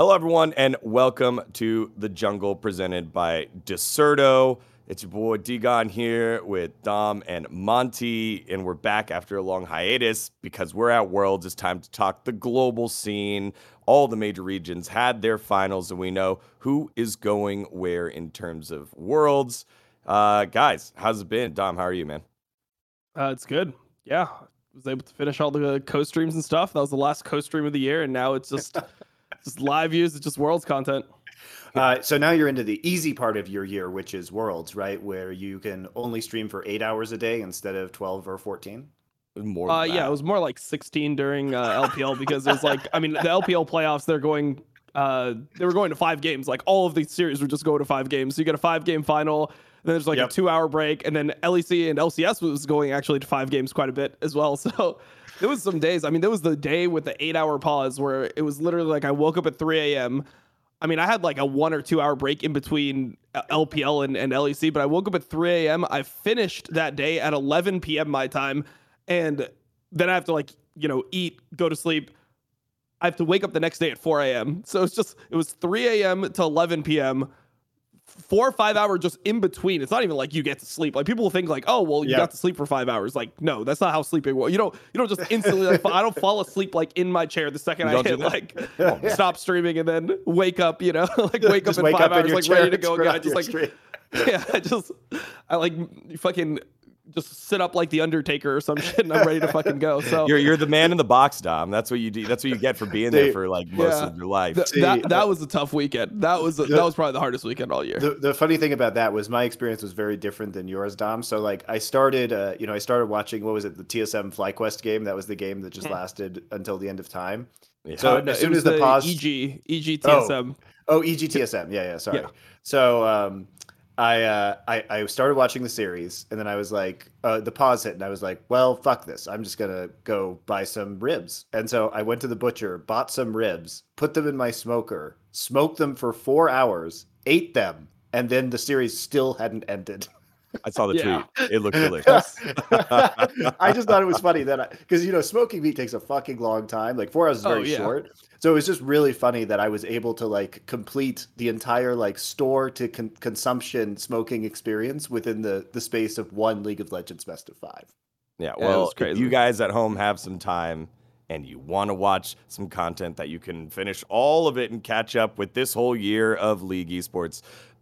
Hello, everyone, and welcome to the Jungle presented by Dexerto. It's your boy Degon here with Dom and Monty, and we're back after a long hiatus because we're at Worlds. It's time to talk the global scene. All the major regions had their finals, and we know who is going where in terms of Worlds. Uh, guys, how's it been? Dom, how are you, man? Uh, it's good. Yeah, I was able to finish all the co-streams and stuff. That was the last co-stream of the year, and now it's just just live views. It's just Worlds content. Uh, so now you're into the easy part of your year, which is Worlds, right? Where you can only stream for eight hours a day instead of 12 or 14. More. Uh, than yeah, it was more like 16 during uh, LPL because it was like, I mean, the LPL playoffs, they're going, uh, they were going to five games. Like all of these series were just going to five games. So you get a five game final, then there's like Yep. a two hour break, and then LEC and LCS was going actually to five games quite a bit as well. So there was some days. I mean, there was the day with the eight hour pause where it was literally like I woke up at 3 a.m. I mean, I had like a one or two hour break in between uh, LPL and, and LEC, but I woke up at 3 a.m. I finished that day at 11 p.m. my time, and then I have to like you know eat, go to sleep. I have to wake up the next day at 4 a.m. So it's just it was 3 a.m. to 11 p.m. Four or five hours just in between. It's not even like you get to sleep. Like people think like, oh well, you Yeah. got to sleep for five hours. Like no, that's not how sleeping. Well, you don't you don't just instantly. Like, I don't fall asleep like in my chair the second I hit like stop streaming and then wake up. You know, like wake up in wake five up hours, like ready to go again. I just like yeah, I just I like fucking just sit up like the Undertaker or some shit, and I'm ready to fucking go. So You're you're the man in the box, Dom. That's what you do. That's what you get for being there for like most yeah. of your life. th- that that was a tough weekend. That was a, that was probably the hardest weekend all year. The, the funny thing about that was my experience was very different than yours, Dom. So like I started, uh, you know, I started watching what was it, the TSM FlyQuest game. That was the game that just Hmm. lasted until the end of time. Yeah. So Uh, no, as it soon was as the, pause, EG EG Oh. TSM. Oh, EGTSM. Yeah, yeah. Sorry. Yeah. So um, I, uh, I I started watching the series, and then I was like, uh, the pause hit, and I was like, well, fuck this. I'm just gonna go buy some ribs. And so I went to the butcher, bought some ribs, put them in my smoker, smoked them for four hours, ate them, and then the series still hadn't ended. I saw the Yeah. tweet. It looked delicious. I just thought it was funny that because you know smoking meat takes a fucking long time. Like four hours is Oh, very yeah. short, so it was just really funny that I was able to like complete the entire like store to con- consumption smoking experience within the the space of one League of Legends best of five. Yeah, Yeah, it well, was if you guys at home have some time and you want to watch some content that you can finish all of it and catch up with this whole year of League Esports,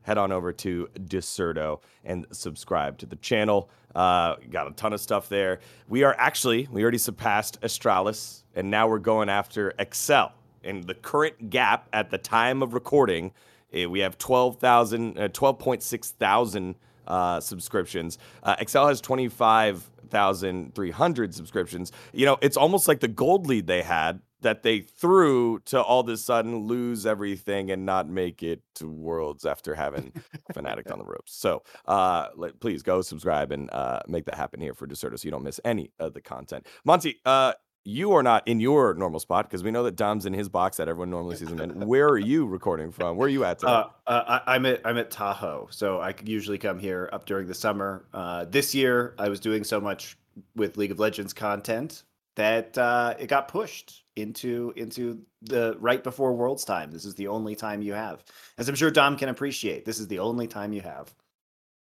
head on over to Dexerto and subscribe to the channel. Uh, got a ton of stuff there. We are actually, we already surpassed Astralis, and now we're going after Excel. And the current gap at the time of recording, eh, we have 12,000, uh, 12.6 thousand uh, subscriptions. Uh, Excel has 25,300 subscriptions. You know, it's almost like the gold lead they had that they threw to all of a sudden lose everything and not make it to Worlds after having Fnatic on the ropes. So uh, let, please go subscribe and uh, make that happen here for Dexerto so you don't miss any of the content. Monty, uh, you are not in your normal spot because we know that Dom's in his box that everyone normally sees him in. Where are you recording from? Where are you at? Uh, uh, I, I'm at I'm at Tahoe, so I usually come here up during the summer. Uh, this year, I was doing so much with League of Legends content that uh, it got pushed into into the right before Worlds time. This is the only time you have, as I'm sure Dom can appreciate. This is the only time you have.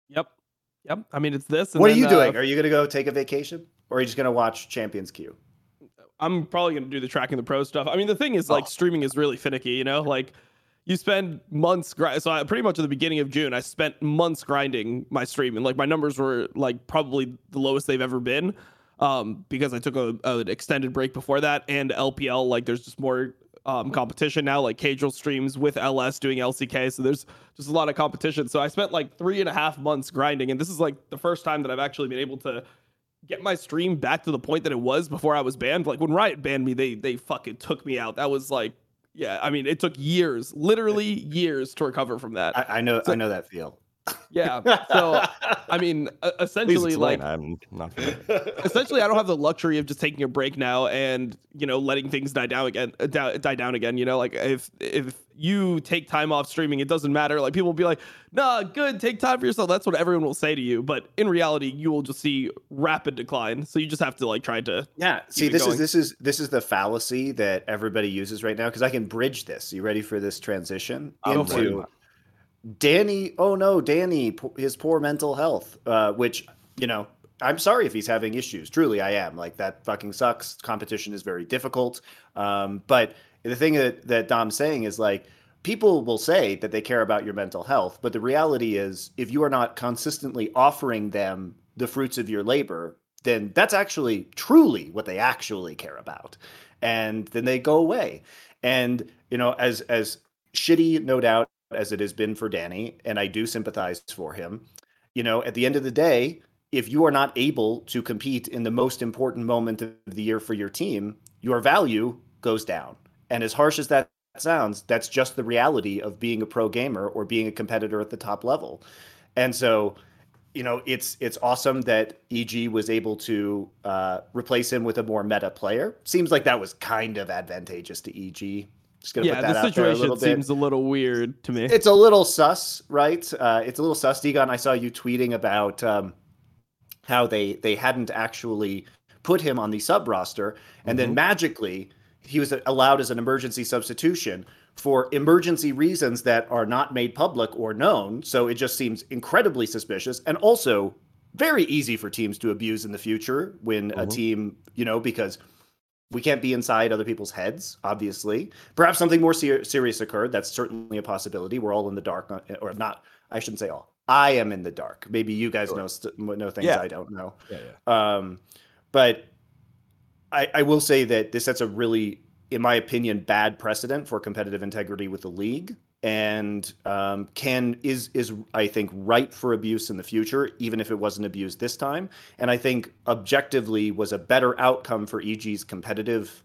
Yep, yep. I mean, it's this. And what are you doing? uh, Are you gonna go take a vacation, or are you just gonna watch Champions Queue? I'm probably gonna do the tracking the pro stuff. I mean, the thing is, like, Oh. streaming is really finicky. You know, like you spend months. Gri- so I, pretty much at the beginning of June, I spent months grinding my stream, and like my numbers were like probably the lowest they've ever been. Um, because I took a, an extended break before that, and LPL. Like, there's just more um competition now. Like, Caedrel streams with LS doing LCK, so there's just a lot of competition. So I spent like three and a half months grinding, and this is like the first time that I've actually been able to get my stream back to the point that it was before I was banned. Like when Riot banned me, they they fucking took me out. That was like, yeah. I mean, it took years, literally years, to recover from that. I, I know So- I know that feel. Yeah. So I mean, essentially, like I'm not essentially, I don't have the luxury of just taking a break now and you know letting things die down again, uh, die, die down again. You know, like if if you take time off streaming, it doesn't matter. Like people will be like, "Nah, good, take time for yourself." That's what everyone will say to you. But in reality, you will just see rapid decline. So you just have to like try to. Yeah. See, this going. is this is this is the fallacy that everybody uses right now because I can bridge this. You ready for this transition Go for it. into Danny? Oh no, Danny, his poor mental health. Uh, which you know, I'm sorry if he's having issues. Truly, I am. Like that fucking sucks. Competition is very difficult. Um, but the thing that that Dom's saying is like. People will say that they care about your mental health, but the reality is, if you are not consistently offering them the fruits of your labor, then that's actually truly what they actually care about and then they go away and you know as as shitty no doubt as it has been for danny and i do sympathize for him you know at the end of the day if you are not able to compete in the most important moment of the year for your team your value goes down and as harsh as that sounds that's just the reality of being a pro gamer or being a competitor at the top level and so you know, it's it's awesome that EG was able to uh, replace him with a more meta player. Seems like that was kind of advantageous to EG. Just gonna Yeah, put that the out there a situation little bit. seems a little weird to me. It's a little sus, right? Uh, it's a little sus. Degon, I saw you tweeting about um, how they they hadn't actually put him on the sub roster, and then magically he was allowed as an emergency substitution for emergency reasons that are not made public or known. So it just seems incredibly suspicious, and also very easy for teams to abuse in the future when a Mhm. team, you know, because we can't be inside other people's heads, obviously. Perhaps something more ser- serious occurred. That's certainly a possibility. We're all in the dark, or not. I shouldn't say all. I am in the dark. Maybe you guys Sure. know st- know things Yeah. I don't know. Yeah, yeah. Um, but I, I will say that this sets a really, in my opinion, bad precedent for competitive integrity with the league, and um, can is is I think ripe for abuse in the future, even if it wasn't abused this time. And I think objectively was a better outcome for EG's competitive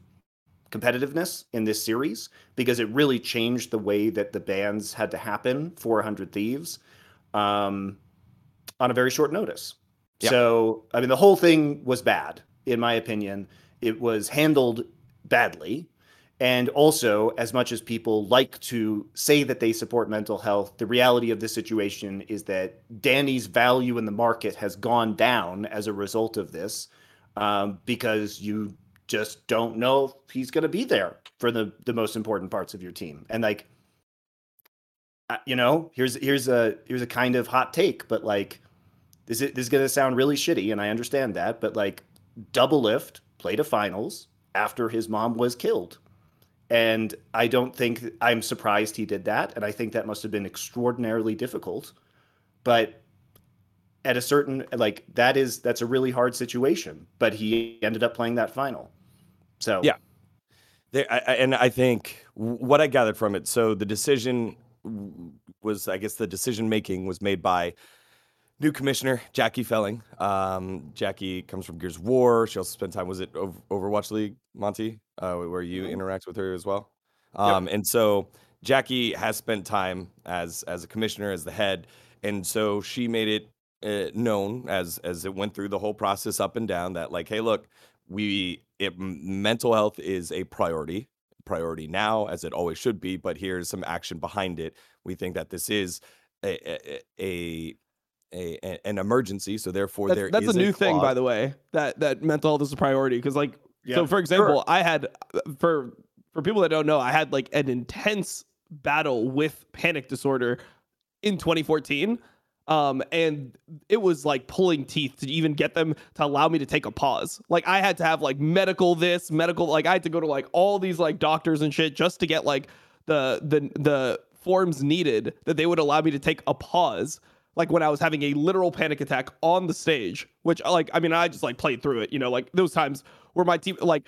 competitiveness in this series because it really changed the way that the bans had to happen for 100 Thieves um, on a very short notice. Yeah. So, I mean, the whole thing was bad, in my opinion. It was handled badly. And also, as much as people like to say that they support mental health, the reality of this situation is that Danny's value in the market has gone down as a result of this um, because you just don't know if he's going to be there for the, the most important parts of your team. And like, you know, here's here's a here's a kind of hot take, but like, this is, this is going to sound really shitty, and I understand that, but like, Doublelift played a finals after his mom was killed. And I don't think I'm surprised he did that. And I think that must have been extraordinarily difficult. But at a certain like that is that's a really hard situation. But he ended up playing that final. So Yeah. There, I, and I think what I gathered from it. So the decision was, I guess, the decision making was made by new commissioner Jackie Felling. Um, Jackie comes from Gears of War. She also spent time. Was it Overwatch League, Monty, uh, where you Mhm. interact with her as well? Um, And so Jackie has spent time as as a commissioner, as the head, and so she made it uh, known as as it went through the whole process up and down that like, hey, look, we it, mental health is a priority priority now as it always should be but here's some action behind it we think that this is a a, a, a an emergency so therefore That's, there that's a is new thing, by the way. That that mental health is a priority because, like, Yeah, so for example, I had for for people that don't know, I had like an intense battle with panic disorder in 2014. Um, and it was like pulling teeth to even get them to allow me to take a pause. Like I had to have like medical this, medical like I had to go to like all these like doctors and shit just to get like the the the forms needed that they would allow me to take a pause like when I was having a literal panic attack on the stage, which like I mean I just like played through it, you know, like those times where my team like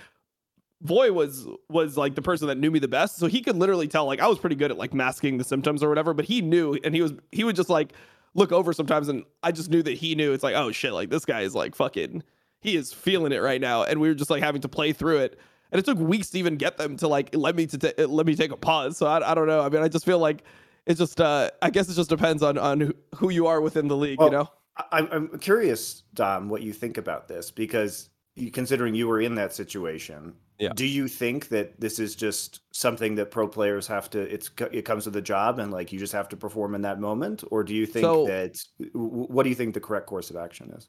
Voy was was like the person that knew me the best, so he could literally tell like I was pretty good at like masking the symptoms or whatever, but he knew and he was he would just like look over sometimes and I just knew that he knew it's like oh shit like this guy is like fucking he is feeling it right now and we were just like having to play through it and it took weeks to even get them to like let me to ta- let me take a pause so I, I don't know I mean I just feel like it's just uh I guess it just depends on on who you are within the league, Well, you know. I- I'm I'm curious, Dom, what you think about this because considering you were in that situation, Yeah. do you think that this is just something that pro players have to? It's it comes with the job, and like you just have to perform in that moment, or do you think So- that? What do you think the correct course of action is?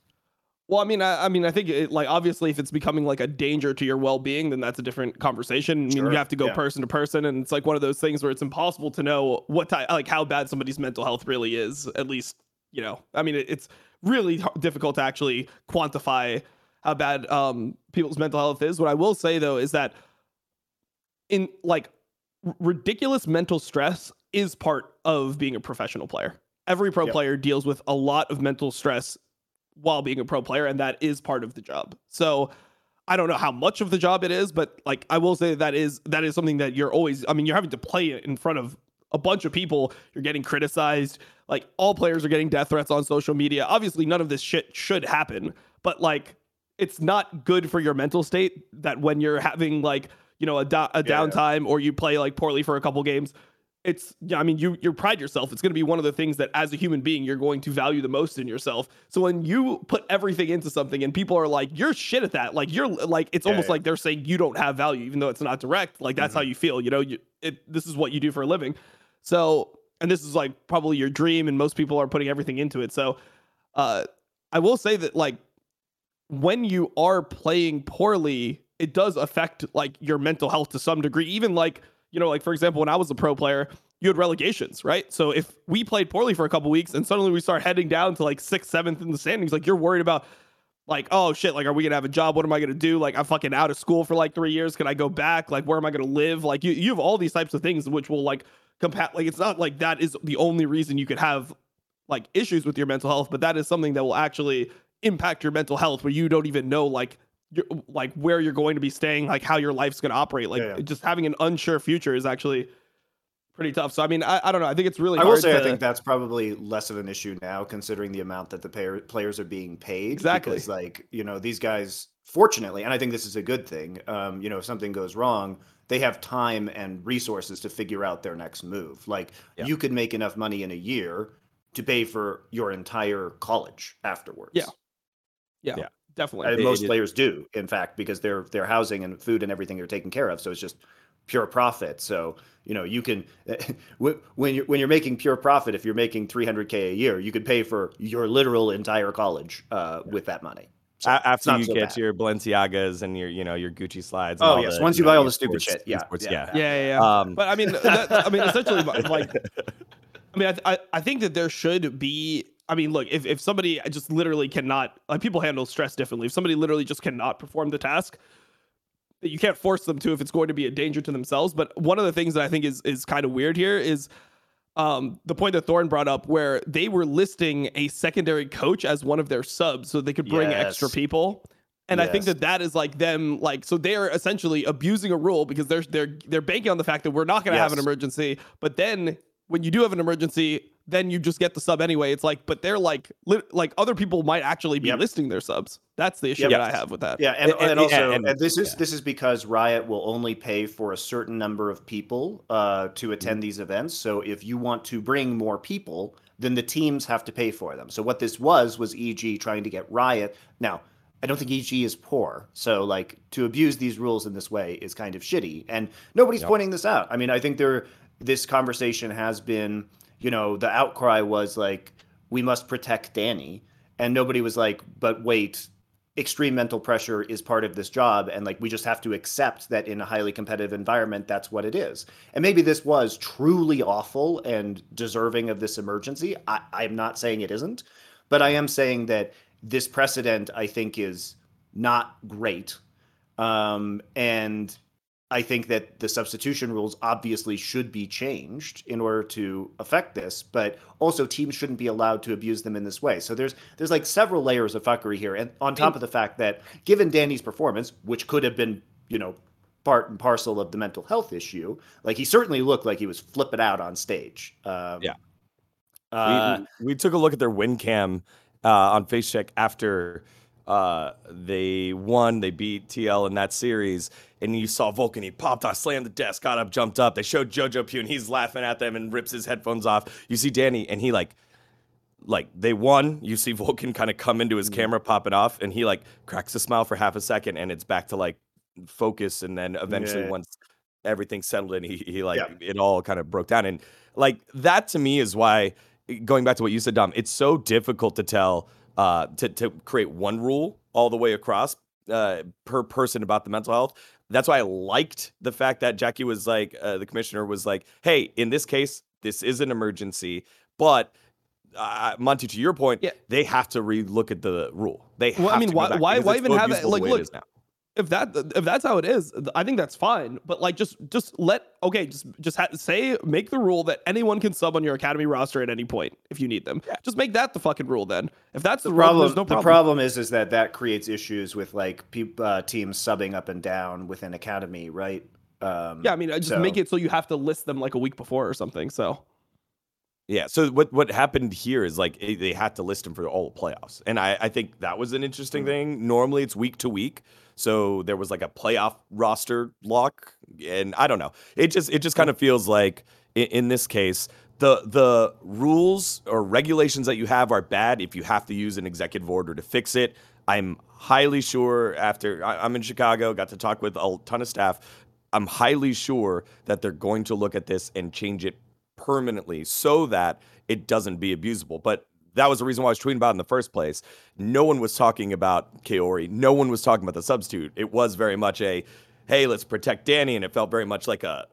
Well, I mean, I, I mean, I think it, like obviously, if it's becoming like a danger to your well-being, then that's a different conversation. I mean, Sure, you have to go yeah. person to person, and it's like one of those things where it's impossible to know what type, like how bad somebody's mental health really is. At least, you know, I mean, it, it's really difficult to actually quantify how bad um, people's mental health is. What I will say though is that in like r- ridiculous mental stress is part of being a professional player. Every pro Yep. player deals with a lot of mental stress while being a pro player, and that is part of the job. So I don't know how much of the job it is, but like I will say that is that is something that you're always. I mean, you're having to play it in front of a bunch of people. You're getting criticized. Like all players are getting death threats on social media. Obviously, none of this shit should happen, but like it's not good for your mental state that when you're having like you know a, do- a Yeah, downtime or you play like poorly for a couple games it's yeah i mean you you pride yourself it's going to be one of the things that as a human being you're going to value the most in yourself so when you put everything into something and people are like you're shit at that like you're like it's Yeah, almost yeah. like they're saying you don't have value even though it's not direct like that's how you feel you know you it this is what you do for a living so and this is like probably your dream and most people are putting everything into it so uh i will say that like when you are playing poorly, it does affect like your mental health to some degree. Even like, you know, like for example, when I was a pro player, you had relegations, right? So if we played poorly for a couple weeks and suddenly we start heading down to like sixth, seventh in the standings, like you're worried about like, oh shit, like are we gonna have a job? What am I gonna do? Like I'm fucking out of school for like three years. Can I go back? Like where am I gonna live? Like you you have all these types of things which will like compat like it's not like that is the only reason you could have like issues with your mental health, but that is something that will actually impact your mental health where you don't even know like like where you're going to be staying, like how your life's going to operate. Like Yeah, yeah. just having an unsure future is actually pretty tough. So I mean, I, I don't know. I think it's really I hard will say, I think that's probably less of an issue now, considering the amount that the payer, players are being paid. Exactly. Because, like, you know, these guys, fortunately, and I think this is a good thing. Um, you know, if something goes wrong, they have time and resources to figure out their next move. Like, Yeah. you could make enough money in a year to pay for your entire college afterwards. Yeah. yeah, Yeah. Definitely. And It- most it- players do, in fact, because their their housing and food and everything are taken care of. So it's just pure profit. So you know you can when when you're when you're making pure profit, if you're making 300k a year, you could pay for your literal entire college uh, with that money. So after you so get bad. your Balenciagas and your, you know, your Gucci slides. and Oh, yes, the, once you know, buy all the esports- stupid shit, yeah, esports, yeah. yeah. yeah, yeah, yeah. Um, but I mean, that, I mean, essentially, like, I mean, I, th- I, I think that there should be. I mean, look, if, if somebody just literally cannot, like, people handle stress differently. If somebody literally just cannot perform the task, you can't force them to if it's going to be a danger to themselves. But one of the things that I think is is kind of weird here is um, the point that Thorne brought up, where they were listing a secondary coach as one of their subs, so they could bring extra Yes. people. And I think that that is like them, like so they're essentially abusing a rule because they're they're they're banking on the fact that we're not going to have an Yes. emergency. But then when you do have an emergency, then you just get the sub anyway. It's like, but they're like, li- like other people might actually be Yep. listing their subs. That's the issue Yep. that I have with that. Yeah, and, And- and, and- also, and- and, this is yeah. this is because Riot will only pay for a certain number of people uh, to attend these events. So if you want to bring more people, then the teams have to pay for them. So what this was was EG trying to get Riot. Now, I don't think EG is poor, so like to abuse these rules in this way is kind of shitty, and nobody's Yep. pointing this out. I mean, I think there this conversation has been, you know, the outcry was like we must protect Danny, and nobody was like, but wait, extreme mental pressure is part of this job. And like we just have to accept that in a highly competitive environment that's what it is. And maybe this was truly awful and deserving of this emergency. I, i'm not saying it isn't but i am saying that this precedent i think is not great. Um, and I think that the substitution rules obviously should be changed in order to affect this, but also teams shouldn't be allowed to abuse them in this way. So there's there's like several layers of fuckery here, and on top of the fact that given Danny's performance, which could have been you know part and parcel of the mental health issue, like he certainly looked like he was flipping out on stage. Um, Yeah. Uh, we, we, we took a look at their win cam uh, on FaceCheck after uh, they won, they beat TL in that series, and you saw Vulcan, he popped off, slammed the desk, got up, jumped up. They showed Jojopyun, and he's laughing at them and rips his headphones off. You see Danny, and he like, like they won. You see Vulcan kind of come into his camera, pop it off, and he like cracks a smile for half a second, and it's back to like focus, and then eventually Yeah. once everything settled in, he he like Yeah. it all kind of broke down, and like that to me is why going back to what you said, Dom, it's so difficult to tell uh to to create one rule all the way across uh per person about the mental health. That's why I liked the fact that Jackie was like uh, the commissioner was like, "Hey, in this case, this is an emergency, but uh, Monty, to your point, Yeah. they have to relook at the rule. They have Well, I mean, why- why- why even have it- like, look. If that if that's how it is, I think that's fine. But like, just just let okay, just just ha- say make the rule that anyone can sub on your academy roster at any point if you need them. Just make that the fucking rule then. If that's the, The rule, problem, there's no the problem. problem is, is that that creates issues with like peop, uh, teams subbing up and down within academy, right? Um, Yeah, I mean, I just so- make it so you have to list them like a week before or something. So Yeah. So what what happened here is like they had to list him for all the playoffs, and I I think that was an interesting thing. Normally it's week to week, so there was like a playoff roster lock, and I don't know. It just it just kind of feels like in, in this case. The, the rules or regulations that you have are bad if you have to use an executive order to fix it. I'm highly sure after I, I'm in Chicago, got to talk with a ton of staff. I'm highly sure that they're going to look at this and change it permanently so that it doesn't be abusable. But that was the reason why I was tweeting about it in the first place. No one was talking about Kaori. No one was talking about the substitute. It was very much a, hey, let's protect Danny, and it felt very much like a,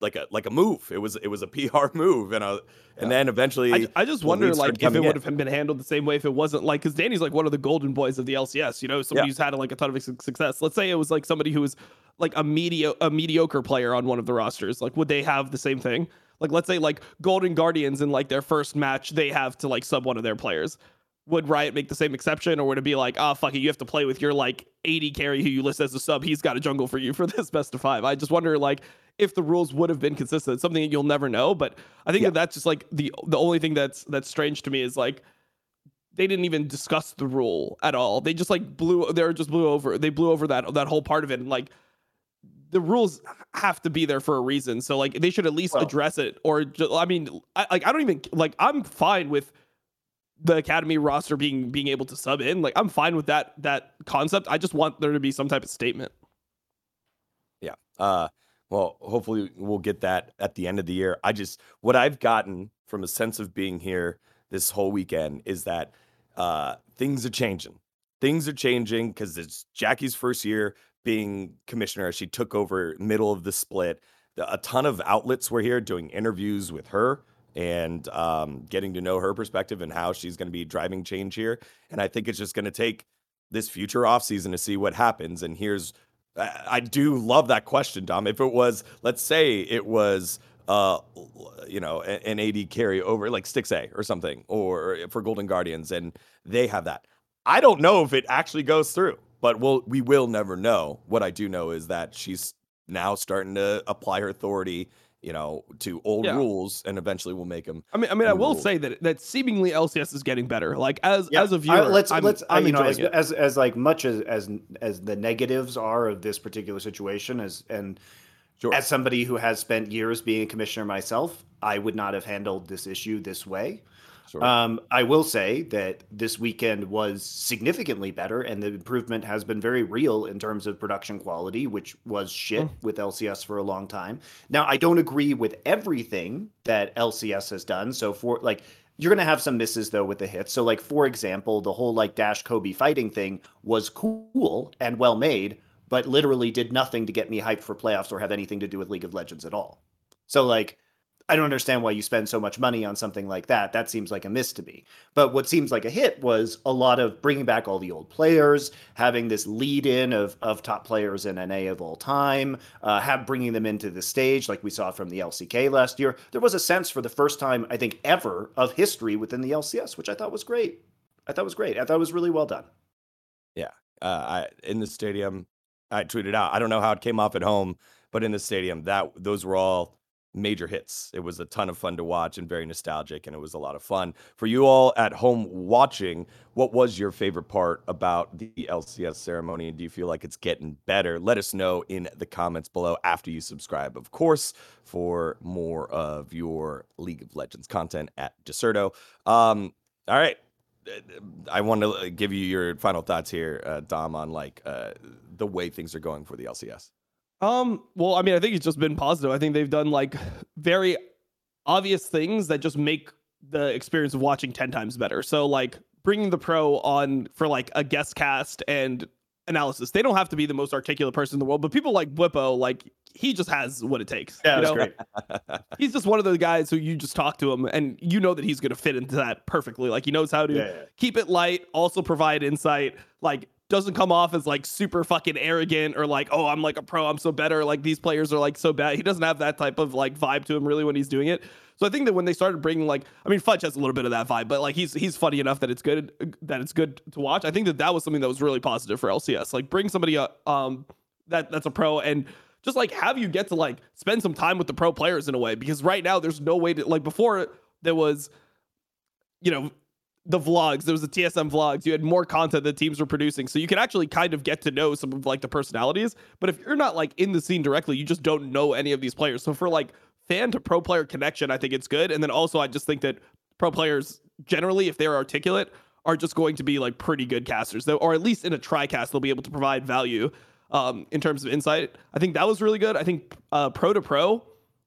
like a like a move. It was it was a PR move, and uh, and then eventually, I, I just wonder like if it would have been handled the same way if it wasn't like because Danny's like one of the golden boys of the LCS. You know, somebody Yeah. who's had like a ton of success. Let's say it was like somebody who was like a medio a mediocre player on one of the rosters. Like, would they have the same thing? Like, let's say like Golden Guardians in like their first match, they have to like sub one of their players. Would Riot make the same exception, or would it be like, ah, fuck it, you have to play with your like 80 carry who you list as a sub? He's got a jungle for you for this best of five. I just wonder like if the rules would have been consistent. It's something that you'll never know, but I think that that's just like the the only thing that's that's strange to me is like they didn't even discuss the rule at all. They just like blew they just blew over they blew over that that whole part of it and like the rules have to be there for a reason. So like they should at least Well- address it or ju- I mean I like I don't even like I'm fine with the academy roster being being able to sub in. Like I'm fine with that that concept. I just want there to be some type of statement. Yeah. Uh, well, hopefully we'll get that at the end of the year. I just what I've gotten from a sense of being here this whole weekend is that uh, things are changing. Things are changing because it's Jackie's first year being commissioner. She took over middle of the split. A ton of outlets were here doing interviews with her and um, getting to know her perspective and how she's going to be driving change here. And I think it's just going to take this future offseason to see what happens. And here's I do love that question, Dom. If it was, let's say it was, uh, you know, an AD carry over like Stixxay or something, or for Golden Guardians, and they have that. I don't know if it actually goes through, but we'll we will never know. What I do know is that she's now starting to apply her authority, you know, to old Yeah. rules, and eventually we'll make them. I mean I mean I will Ooh. say that that seemingly LCS is getting better. Like as Yeah, as a I- viewer, let's I'm, let's I'm you know as, as as like much as as as the negatives are of this particular situation as and Sure. as somebody who has spent years being a commissioner myself, I would not have handled this issue this way. Sure. Um, I will say that this weekend was significantly better, and the improvement has been very real in terms of production quality, which was shit Mm. with LCS for a long time. Now, I don't agree with everything that LCS has done. So, for like, you're gonna have some misses though with the hits. So, like for example, the whole like Dash Kobe fighting thing was cool and well made, but literally did nothing to get me hyped for playoffs or have anything to do with League of Legends at all. So, like, I don't understand why you spend so much money on something like that. That seems like a miss to me. But what seems like a hit was a lot of bringing back all the old players, having this lead in of, of top players in NA of all time, uh, have bringing them into the stage like we saw from the LCK last year. There was a sense for the first time, I think, ever of history within the LCS, which I thought was great. I thought was great. I thought it was really well done. Yeah. Uh, I, in the stadium, I tweeted out. I don't know how it came off at home, but in the stadium, that those were all major hits. It was a ton of fun to watch and very nostalgic, and it was a lot of fun. For you all at home watching, what was your favorite part about the LCS ceremony? And do you feel like it's getting better? Let us know in the comments below after you subscribe, of course, for more of your League of Legends content at Dexerto. Um, all right. I want to give you your final thoughts here, uh, Dom, on like uh, the way things are going for the LCS. Um, well, I mean, I think it's just been positive. I think they've done like very obvious things that just make the experience of watching 10 times better. So like bringing the pro on for like a guest cast and analysis. They don't have to be the most articulate person in the world, but people like Bwipo, like he just has what it takes. Yeah, that's great. he's just one of those guys who you just talk to him and you know that he's going to fit into that perfectly. Like he knows how to Yeah, yeah. keep it light, also provide insight, like doesn't come off as like super fucking arrogant or like, oh, I'm like a pro, I'm so better. Like these players are like so bad. He doesn't have that type of like vibe to him really when he's doing it. So I think that when they started bringing like, I mean, Fudge has a little bit of that vibe, but like he's he's funny enough that it's good that it's good to watch. I think that that was something that was really positive for LCS. Like bring somebody up um that that's a pro and just like have you get to like spend some time with the pro players in a way because right now there's no way to like before there was you know the vlogs there was the tsm vlogs you had more content that teams were producing. So you can actually kind of get to know some of like the personalities but if you're not like in the scene directly you just don't know any of these players. So for like fan to pro player connection i think it's good. And then also i just think that pro players generally if they're articulate are just going to be like pretty good casters though or at least in a tri-cast they'll be able to provide value um, in terms of insight. I think that was really good. I think uh, pro to pro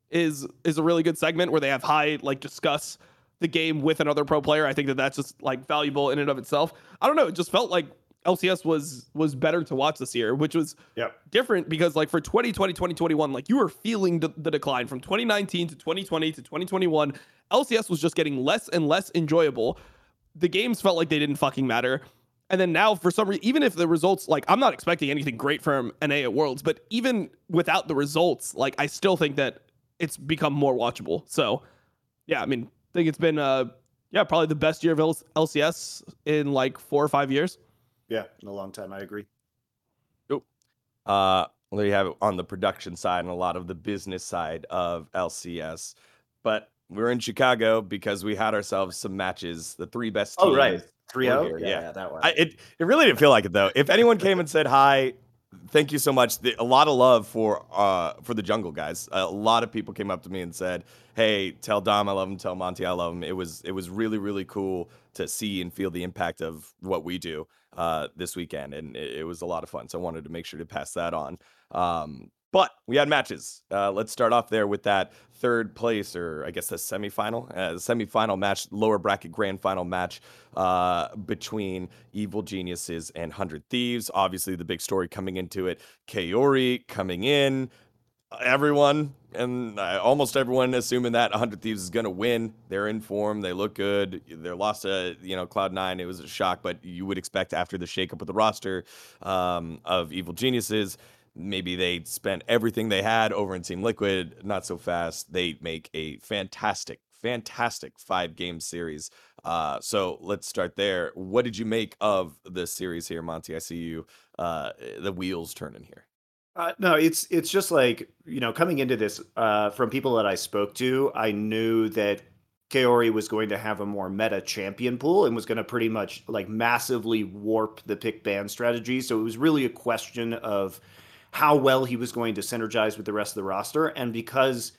is is a really good segment where they have high like discuss the game with another pro player. I think that that's just like valuable in and of itself. I don't know. It just felt like LCS was was better to watch this year, which was Yep. different because like for 2020 2021 like you were feeling the, the decline from 2019 to 2020 to 2021 lcs was just getting less and less enjoyable the games felt like they didn't fucking matter and then now for some reason even if the results like i'm not expecting anything great from na at worlds but even without the results like i still think that it's become more watchable so yeah i mean i think it's been uh yeah probably the best year of L- lcs in like four or five years Yeah, in a long time. I agree. Uh, there you have it on the production side and a lot of the business side of LCS. But we're in Chicago because we had ourselves some matches. The three best. Oh, right. 3 0? Yeah, yeah. yeah, that one. I, it it really didn't feel like it though. If anyone came and said hi, thank you so much. The, a lot of love for uh for the jungle guys. A lot of people came up to me and said, "Hey, tell Dom I love him. Tell Monty I love him." It was it was really really cool to see and feel the impact of what we do uh this weekend, and it, it was a lot of fun. So I wanted to make sure to pass that on. Um, but we had matches. Uh, let's start off there with that third place, or I guess the semifinal, uh, the semifinal match, lower bracket grand final match uh, between Evil Geniuses and Hundred Thieves. Obviously, the big story coming into it, Kaori coming in, everyone and uh, almost everyone assuming that 100 Thieves is going to win. They're in form. They look good. They lost to, you know, Cloud9. It was a shock, but you would expect after the shakeup with the roster um, of Evil Geniuses, maybe they spent everything they had over in Team Liquid. Not so fast. They make a fantastic, fantastic five game series. Uh, so let's start there. What did you make of this series here, Monty? I see you, uh, the wheels turning here. Uh, no, it's it's just like you know, coming into this uh, from people that I spoke to, I knew that Kaori was going to have a more meta champion pool and was going to pretty much like massively warp the pick ban strategy. So it was really a question of how well he was going to synergize with the rest of the roster, and because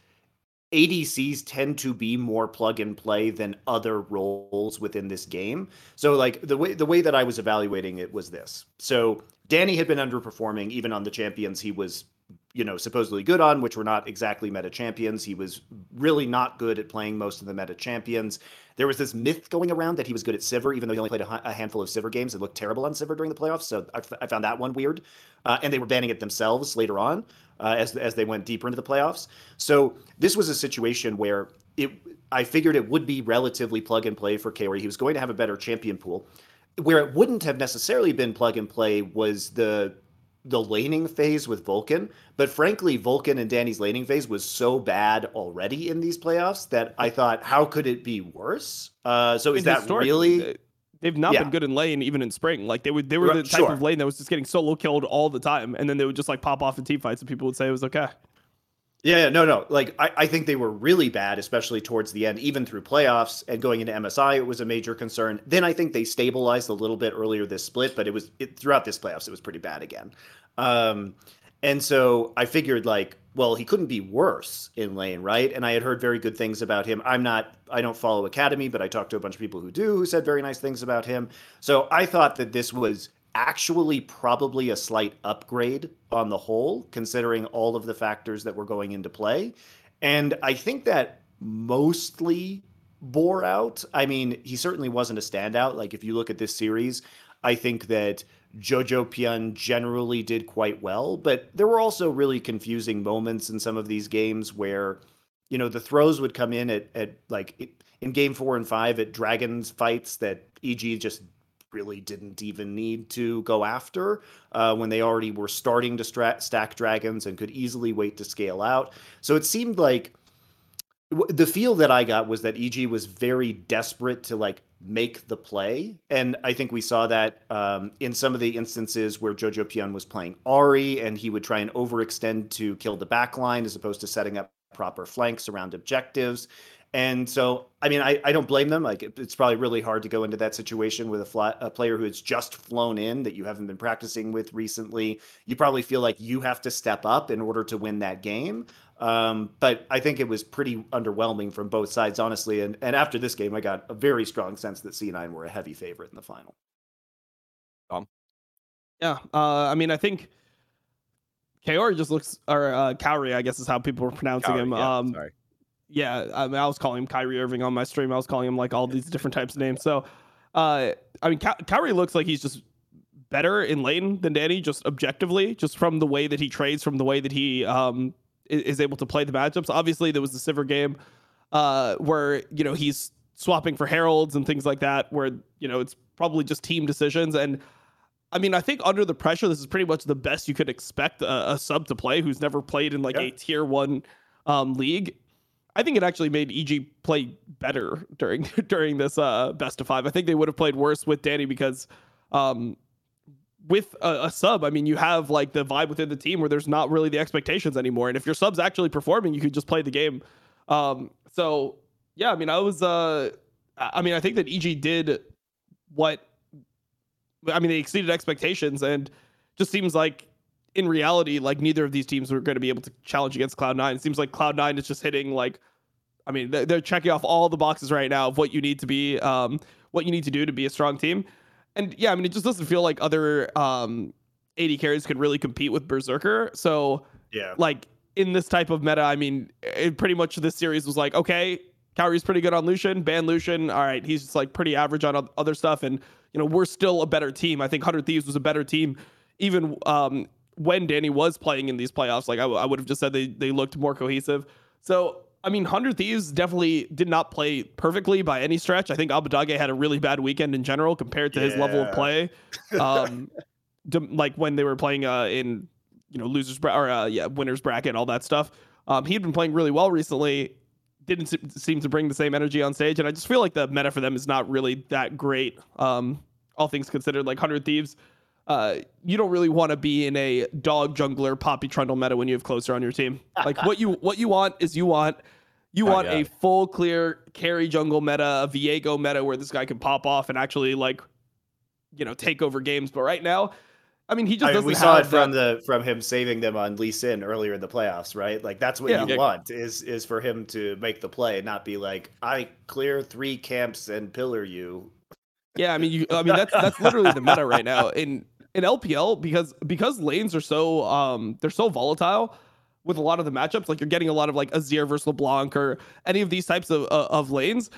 ADCs tend to be more plug and play than other roles within this game. So like the way the way that I was evaluating it was this. So Danny had been underperforming even on the champions he was you know supposedly good on which were not exactly meta champions he was really not good at playing most of the meta champions there was this myth going around that he was good at Sivir, even though he only played a, a handful of Sivir games and looked terrible on Sivir during the playoffs. So I, f- I found that one weird. Uh, and they were banning it themselves later on uh, as as they went deeper into the playoffs. So this was a situation where it I figured it would be relatively plug and play for Kaori. He was going to have a better champion pool. Where it wouldn't have necessarily been plug and play was the the laning phase with Vulcan. But frankly, Vulcan and Danny's laning phase was so bad already in these playoffs that I thought, how could it be worse? Uh, so is that really? they- They've not Yeah. been good in lane even in spring. Like they would, they were the type sure. of lane that was just getting solo killed all the time, and then they would just like pop off in team fights, and people would say it was okay. Yeah, no, no. Like I, I think they were really bad, especially towards the end, even through playoffs and going into MSI, it was a major concern. Then I think they stabilized a little bit earlier this split, but it was it, throughout this playoffs, it was pretty bad again. Um, and so I figured like, well, he couldn't be worse in lane, right? And I had heard very good things about him. I'm not, I don't follow Academy, but I talked to a bunch of people who do, who said very nice things about him. So I thought that this was actually probably a slight upgrade on the whole, considering all of the factors that were going into play. And I think that mostly bore out. I mean, he certainly wasn't a standout. Like, if you look at this series, I think that Jojopyun generally did quite well, but there were also really confusing moments in some of these games where, you know, the throws would come in at, at like in game four and five at Dragons fights that EG just really didn't even need to go after uh, when they already were starting to stra- stack dragons and could easily wait to scale out. So it seemed like the feel that I got was that EG was very desperate to like make the play, and I think we saw that um, in some of the instances where Jojopyun was playing Ahri, and he would try and overextend to kill the backline as opposed to setting up proper flanks around objectives. And so, I mean, I, I don't blame them. Like, it, it's probably really hard to go into that situation with a, flat, a player who has just flown in that you haven't been practicing with recently. You probably feel like you have to step up in order to win that game. Um, but I think it was pretty underwhelming from both sides, honestly. And and after this game, I got a very strong sense that C9 were a heavy favorite in the final. Um, yeah, uh, I mean, I think Kaori just looks, or uh, Kaori, I guess is how people were pronouncing Kaori, him. yeah, um, sorry. Yeah, I, mean, I was calling him Kyrie Irving on my stream. I was calling him like all these different types of names. So, uh, I mean, Ky- Kyrie looks like he's just better in lane than Danny, just objectively, just from the way that he trades, from the way that he um, is, is able to play the matchups. Obviously, there was the Sivir game uh, where you know he's swapping for heralds and things like that, where you know it's probably just team decisions. And I mean, I think under the pressure, this is pretty much the best you could expect a, a sub to play who's never played in like Yeah. a tier one um, league. I think it actually made EG play better during during this uh, best of five. I think they would have played worse with Danny because um, with a, a sub, I mean, you have like the vibe within the team where there's not really the expectations anymore. And if your sub's actually performing, you could just play the game. Um, so yeah, I mean, I was, uh, I I mean, I think that EG did what, I mean, they exceeded expectations and just seems like in reality, like neither of these teams were going to be able to challenge against Cloud9. It seems like Cloud9 is just hitting like, I mean, they're, they're checking off all the boxes right now of what you need to be, um, what you need to do to be a strong team. And yeah, I mean, it just doesn't feel like other um, AD carries could really compete with Berserker. So Yeah. like in this type of meta, I mean, it pretty much this series was like, okay, Kyrie's pretty good on Lucian, ban Lucian. All right, he's just like pretty average on other stuff, and you know we're still a better team. I think Hundred Thieves was a better team, even um, when Danny was playing in these playoffs. Like I, w- I would have just said they they looked more cohesive. So I mean, Hundred Thieves definitely did not play perfectly by any stretch. I think Abbedagge had a really bad weekend in general compared to his level of play. Um, to, like when they were playing uh, in you know losers bra- or uh, yeah winners bracket all that stuff. Um, he had been playing really well recently. Didn't se- seem to bring the same energy on stage, and I just feel like the meta for them is not really that great. Um, all things considered, like Hundred Thieves, uh, you don't really want to be in a dog jungler Poppy Trundle meta when you have closer on your team. Like what you what you want is you want you Oh, want yeah. a full clear carry jungle meta, a Viego meta where this guy can pop off and actually like you know take over games. But right now, I mean, he just I mean, we saw it from that- the from him saving them on Lee Sin earlier in the playoffs, right? Like that's what Yeah. you Yeah. want is is for him to make the play, and not be like, I clear three camps and pillar you. Yeah, I mean, you, I mean that's that's literally the meta right now in in LPL because because lanes are so um they're so volatile with a lot of the matchups. Like you're getting a lot of like Azir versus LeBlanc or any of these types of uh, of lanes.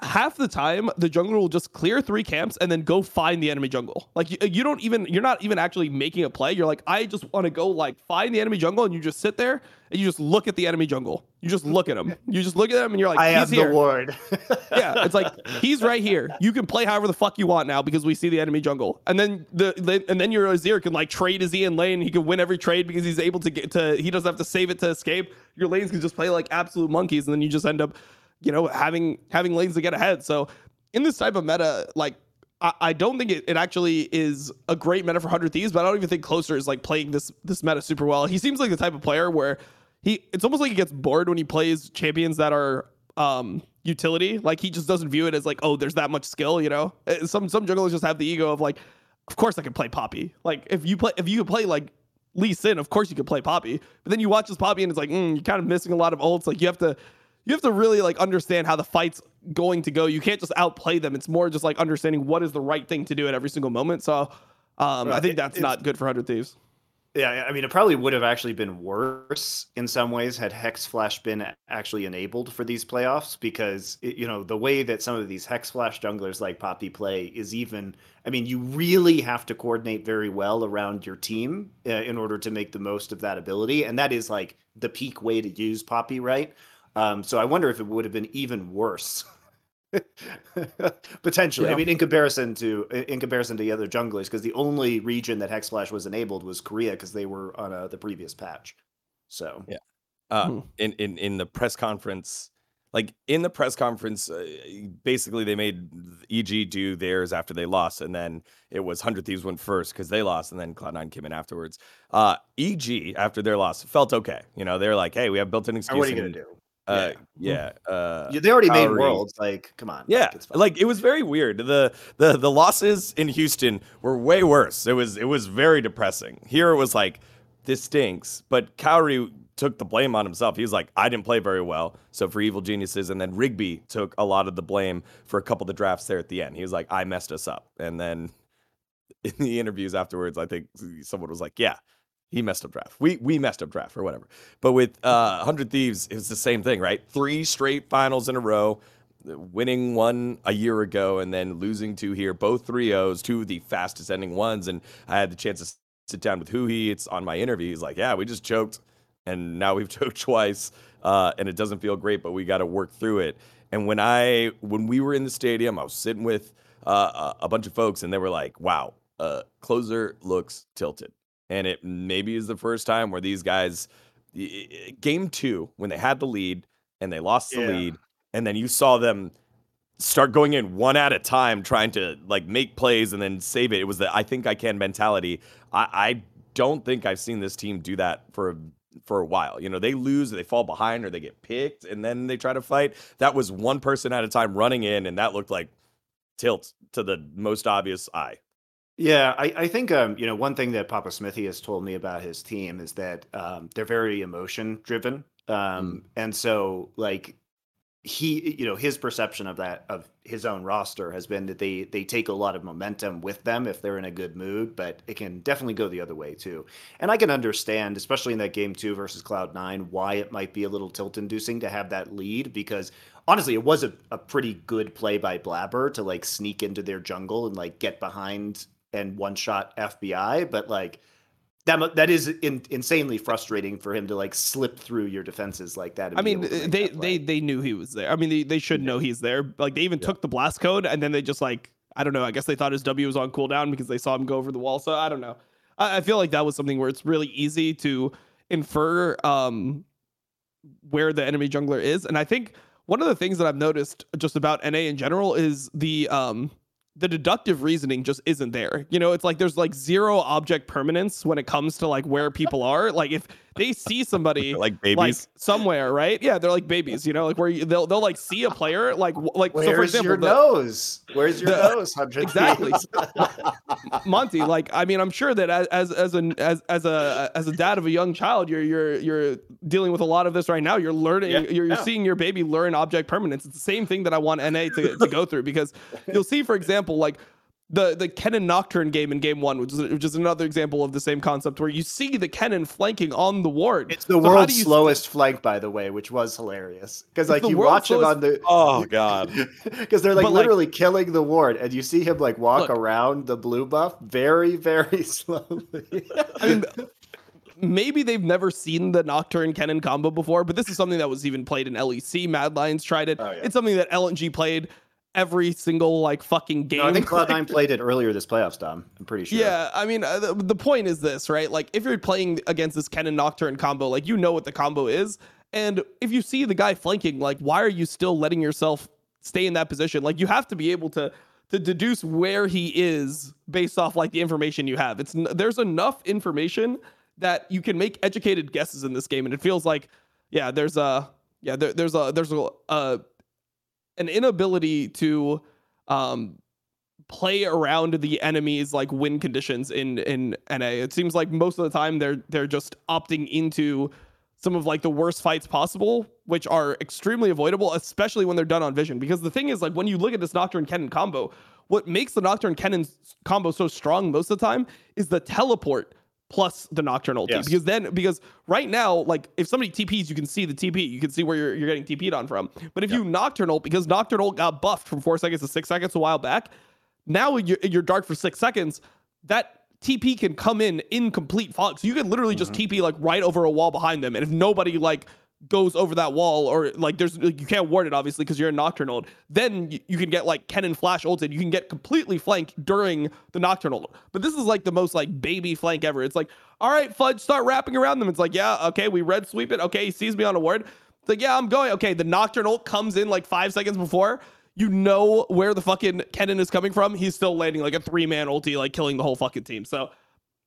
Half the time, the jungler will just clear three camps and then go find the enemy jungle. Like you, you don't even you're not even actually making a play. You're like, I just want to go like find the enemy jungle, and you just sit there and you just look at the enemy jungle. You just look at him. You just look at him, and you're like, I he's have here the ward. yeah, it's like he's right here. You can play however the fuck you want now because we see the enemy jungle, and then the, the and then your Azir can like trade his in lane. He can win every trade because he's able to get to. He doesn't have to save it to escape. Your lanes can just play like absolute monkeys, and then you just end up, you know, having having lanes to get ahead. So in this type of meta, like. I I don't think it, it actually is a great meta for Hundred Thieves, but I don't even think Closer is like playing this this meta super well. He seems like the type of player where he it's almost like he gets bored when he plays champions that are um utility. Like he just doesn't view it as like, oh, there's that much skill, you know? Uh, Some some junglers just have the ego of like, of course I can play Poppy. Like if you play if you could play like Lee Sin, of course you could play Poppy. But then you watch this Poppy and it's like, mm, you're kind of missing a lot of ults. Like you have to you have to really like understand how the fight's going to go. You can't just outplay them. It's more just like understanding what is the right thing to do at every single moment. So um, I think that's it's- not good for Hundred Thieves. Yeah, I mean, it probably would have actually been worse in some ways had Hex Flash been actually enabled for these playoffs because, it, you know, the way that some of these Hex Flash junglers like Poppy play is even, I mean, you really have to coordinate very well around your team uh, in order to make the most of that ability. And that is like the peak way to use Poppy, right? Um, so I wonder if it would have been even worse. Potentially, I mean, in comparison to in comparison to the other junglers, because the only region that Hexflash was enabled was Korea, because they were on uh, the previous patch. So Yeah. uh, Hmm. in in in the press conference like in the press conference uh, basically they made eg do theirs after they lost and then it was 100 thieves went first because they lost and then cloud9 came in afterwards uh eg after their loss felt okay you know they're like hey we have built-in excuse what are you gonna and, do? Uh, yeah uh, Yeah, they already made worlds. Like, come on. yeah, it's fine. like it was very weird. The the the losses in Houston were way worse. It was it was very depressing. Here it was like this stinks, but Cowrie took the blame on himself. He was like, I didn't play very well, so for evil geniuses, and then Rigby took a lot of the blame for a couple of the drafts there at the end. He was like, I messed us up, and then in the interviews afterwards, I think someone was like, yeah. He messed up draft. We we messed up draft or whatever. But with uh, Hundred Thieves, it was the same thing, right? Three straight finals in a row winning one a year ago and then losing two here, both 3 O's, two of the fastest ending ones. And I had the chance to sit down with Huhi. It's on my interview. He's like, Yeah, we just choked and now we've choked twice. Uh, and it doesn't feel great, but we got to work through it. And when I, when we were in the stadium, I was sitting with uh, a bunch of folks and they were like, Wow, uh, closer looks tilted. And it maybe is the first time where these guys, game two, when they had the lead and they lost the Yeah. lead, and then you saw them start going in one at a time, trying to like make plays and then save it. It was the I think I can mentality. I, I don't think I've seen this team do that for for a while. You know, they lose, or they fall behind, or they get picked, and then they try to fight. That was one person at a time running in, and that looked like tilt to the most obvious eye. Yeah, I, I think um, you know one thing that Papa Smithy has told me about his team is that um, they're very emotion driven, um, and so like he you know his perception of that of his own roster has been that they they take a lot of momentum with them if they're in a good mood, but it can definitely go the other way too. And I can understand, especially in that game two versus Cloud Nine, why it might be a little tilt inducing to have that lead because honestly, it was a, a pretty good play by Blabber to like sneak into their jungle and like get behind and one shot FBI, but like that that is in, insanely frustrating for him to like slip through your defenses like that. I mean, able to make they they they knew he was there. I mean, they, they should know he's there. Like they even took the blast cone and then they just like I don't know. I guess they thought his W was on cooldown because they saw him go over the wall. So I don't know. I, I feel like that was something where it's really easy to infer um where the enemy jungler is. And I think one of the things that I've noticed just about NA in general is the um the deductive reasoning just isn't there. You know, it's like there's like zero object permanence when it comes to like where people are. Like if they see somebody Like babies. like somewhere, right? Yeah, they're like babies, you know, like where you, they'll they'll like see a player, like like Where's so for example, your the- nose? Where's your the- nose? Hundred Exactly. Monty, like I mean, I'm sure that as as as an as as a as a dad of a young child, you're you're you're dealing with a lot of this right now. You're learning, Yeah, you're, you're yeah. seeing your baby learn object permanence. It's the same thing that I want NA to, to go through because you'll see, for example, like the the Kennen Nocturne game in game one, which is which is another example of the same concept where you see the Kennen flanking on the ward. It's the So world's slowest flank, by the way, which was hilarious because like you watch him on the oh god. because they're like But, like- literally killing the ward, and you see him like walk Look. around the blue buff very, very slowly. I mean, maybe they've never seen the Nocturne Kennen combo before, but this is something that was even played in LEC. Mad Lions tried it. Oh, yeah. It's something that LNG played every single like fucking game. No, I think Cloud Nine played it earlier this playoffs, Dom. I'm pretty sure. Yeah, I mean, uh, the, the point is this, right? Like, if you're playing against this Kennen Nocturne combo, like, you know what the combo is. And if you see the guy flanking, like, why are you still letting yourself stay in that position? Like, you have to be able to to deduce where he is based off like the information you have. It's there's enough information that you can make educated guesses in this game, and it feels like, yeah, there's a yeah, there, there's a there's a, a an inability to um play around the enemy's like win conditions in in NA. It seems like most of the time they're they're just opting into some of like the worst fights possible, which are extremely avoidable, especially when they're done on vision. Because the thing is, like when you look at this Nocturne Kennen combo, what makes the Nocturne Kennen combo so strong most of the time is the teleport plus the nocturnal. Yes. Because then, because right now, like if somebody TPs, you can see the TP, you can see where you're, you're getting TP'd on from. But if you nocturnal, because nocturnal got buffed from four seconds to six seconds a while back, now you're, you're dark for six seconds. That TP can come in in complete fog. So you can literally just mm-hmm. TP like right over a wall behind them. And if nobody like goes over that wall or like there's like, you can't ward it obviously because you're a nocturne ult, then you, you can get like Kennen flash ulted. You can get completely flanked during the nocturne ult. But this is like the most like baby flank ever. It's like, all right, Fudge, start wrapping around them. It's like, yeah, okay, we red sweep it. Okay, he sees me on a ward. It's like, yeah, I'm going. Okay, the nocturne ult comes in like five seconds before. You know where the fucking Kennen is coming from. He's still landing like a three man ulti, like killing the whole fucking team. So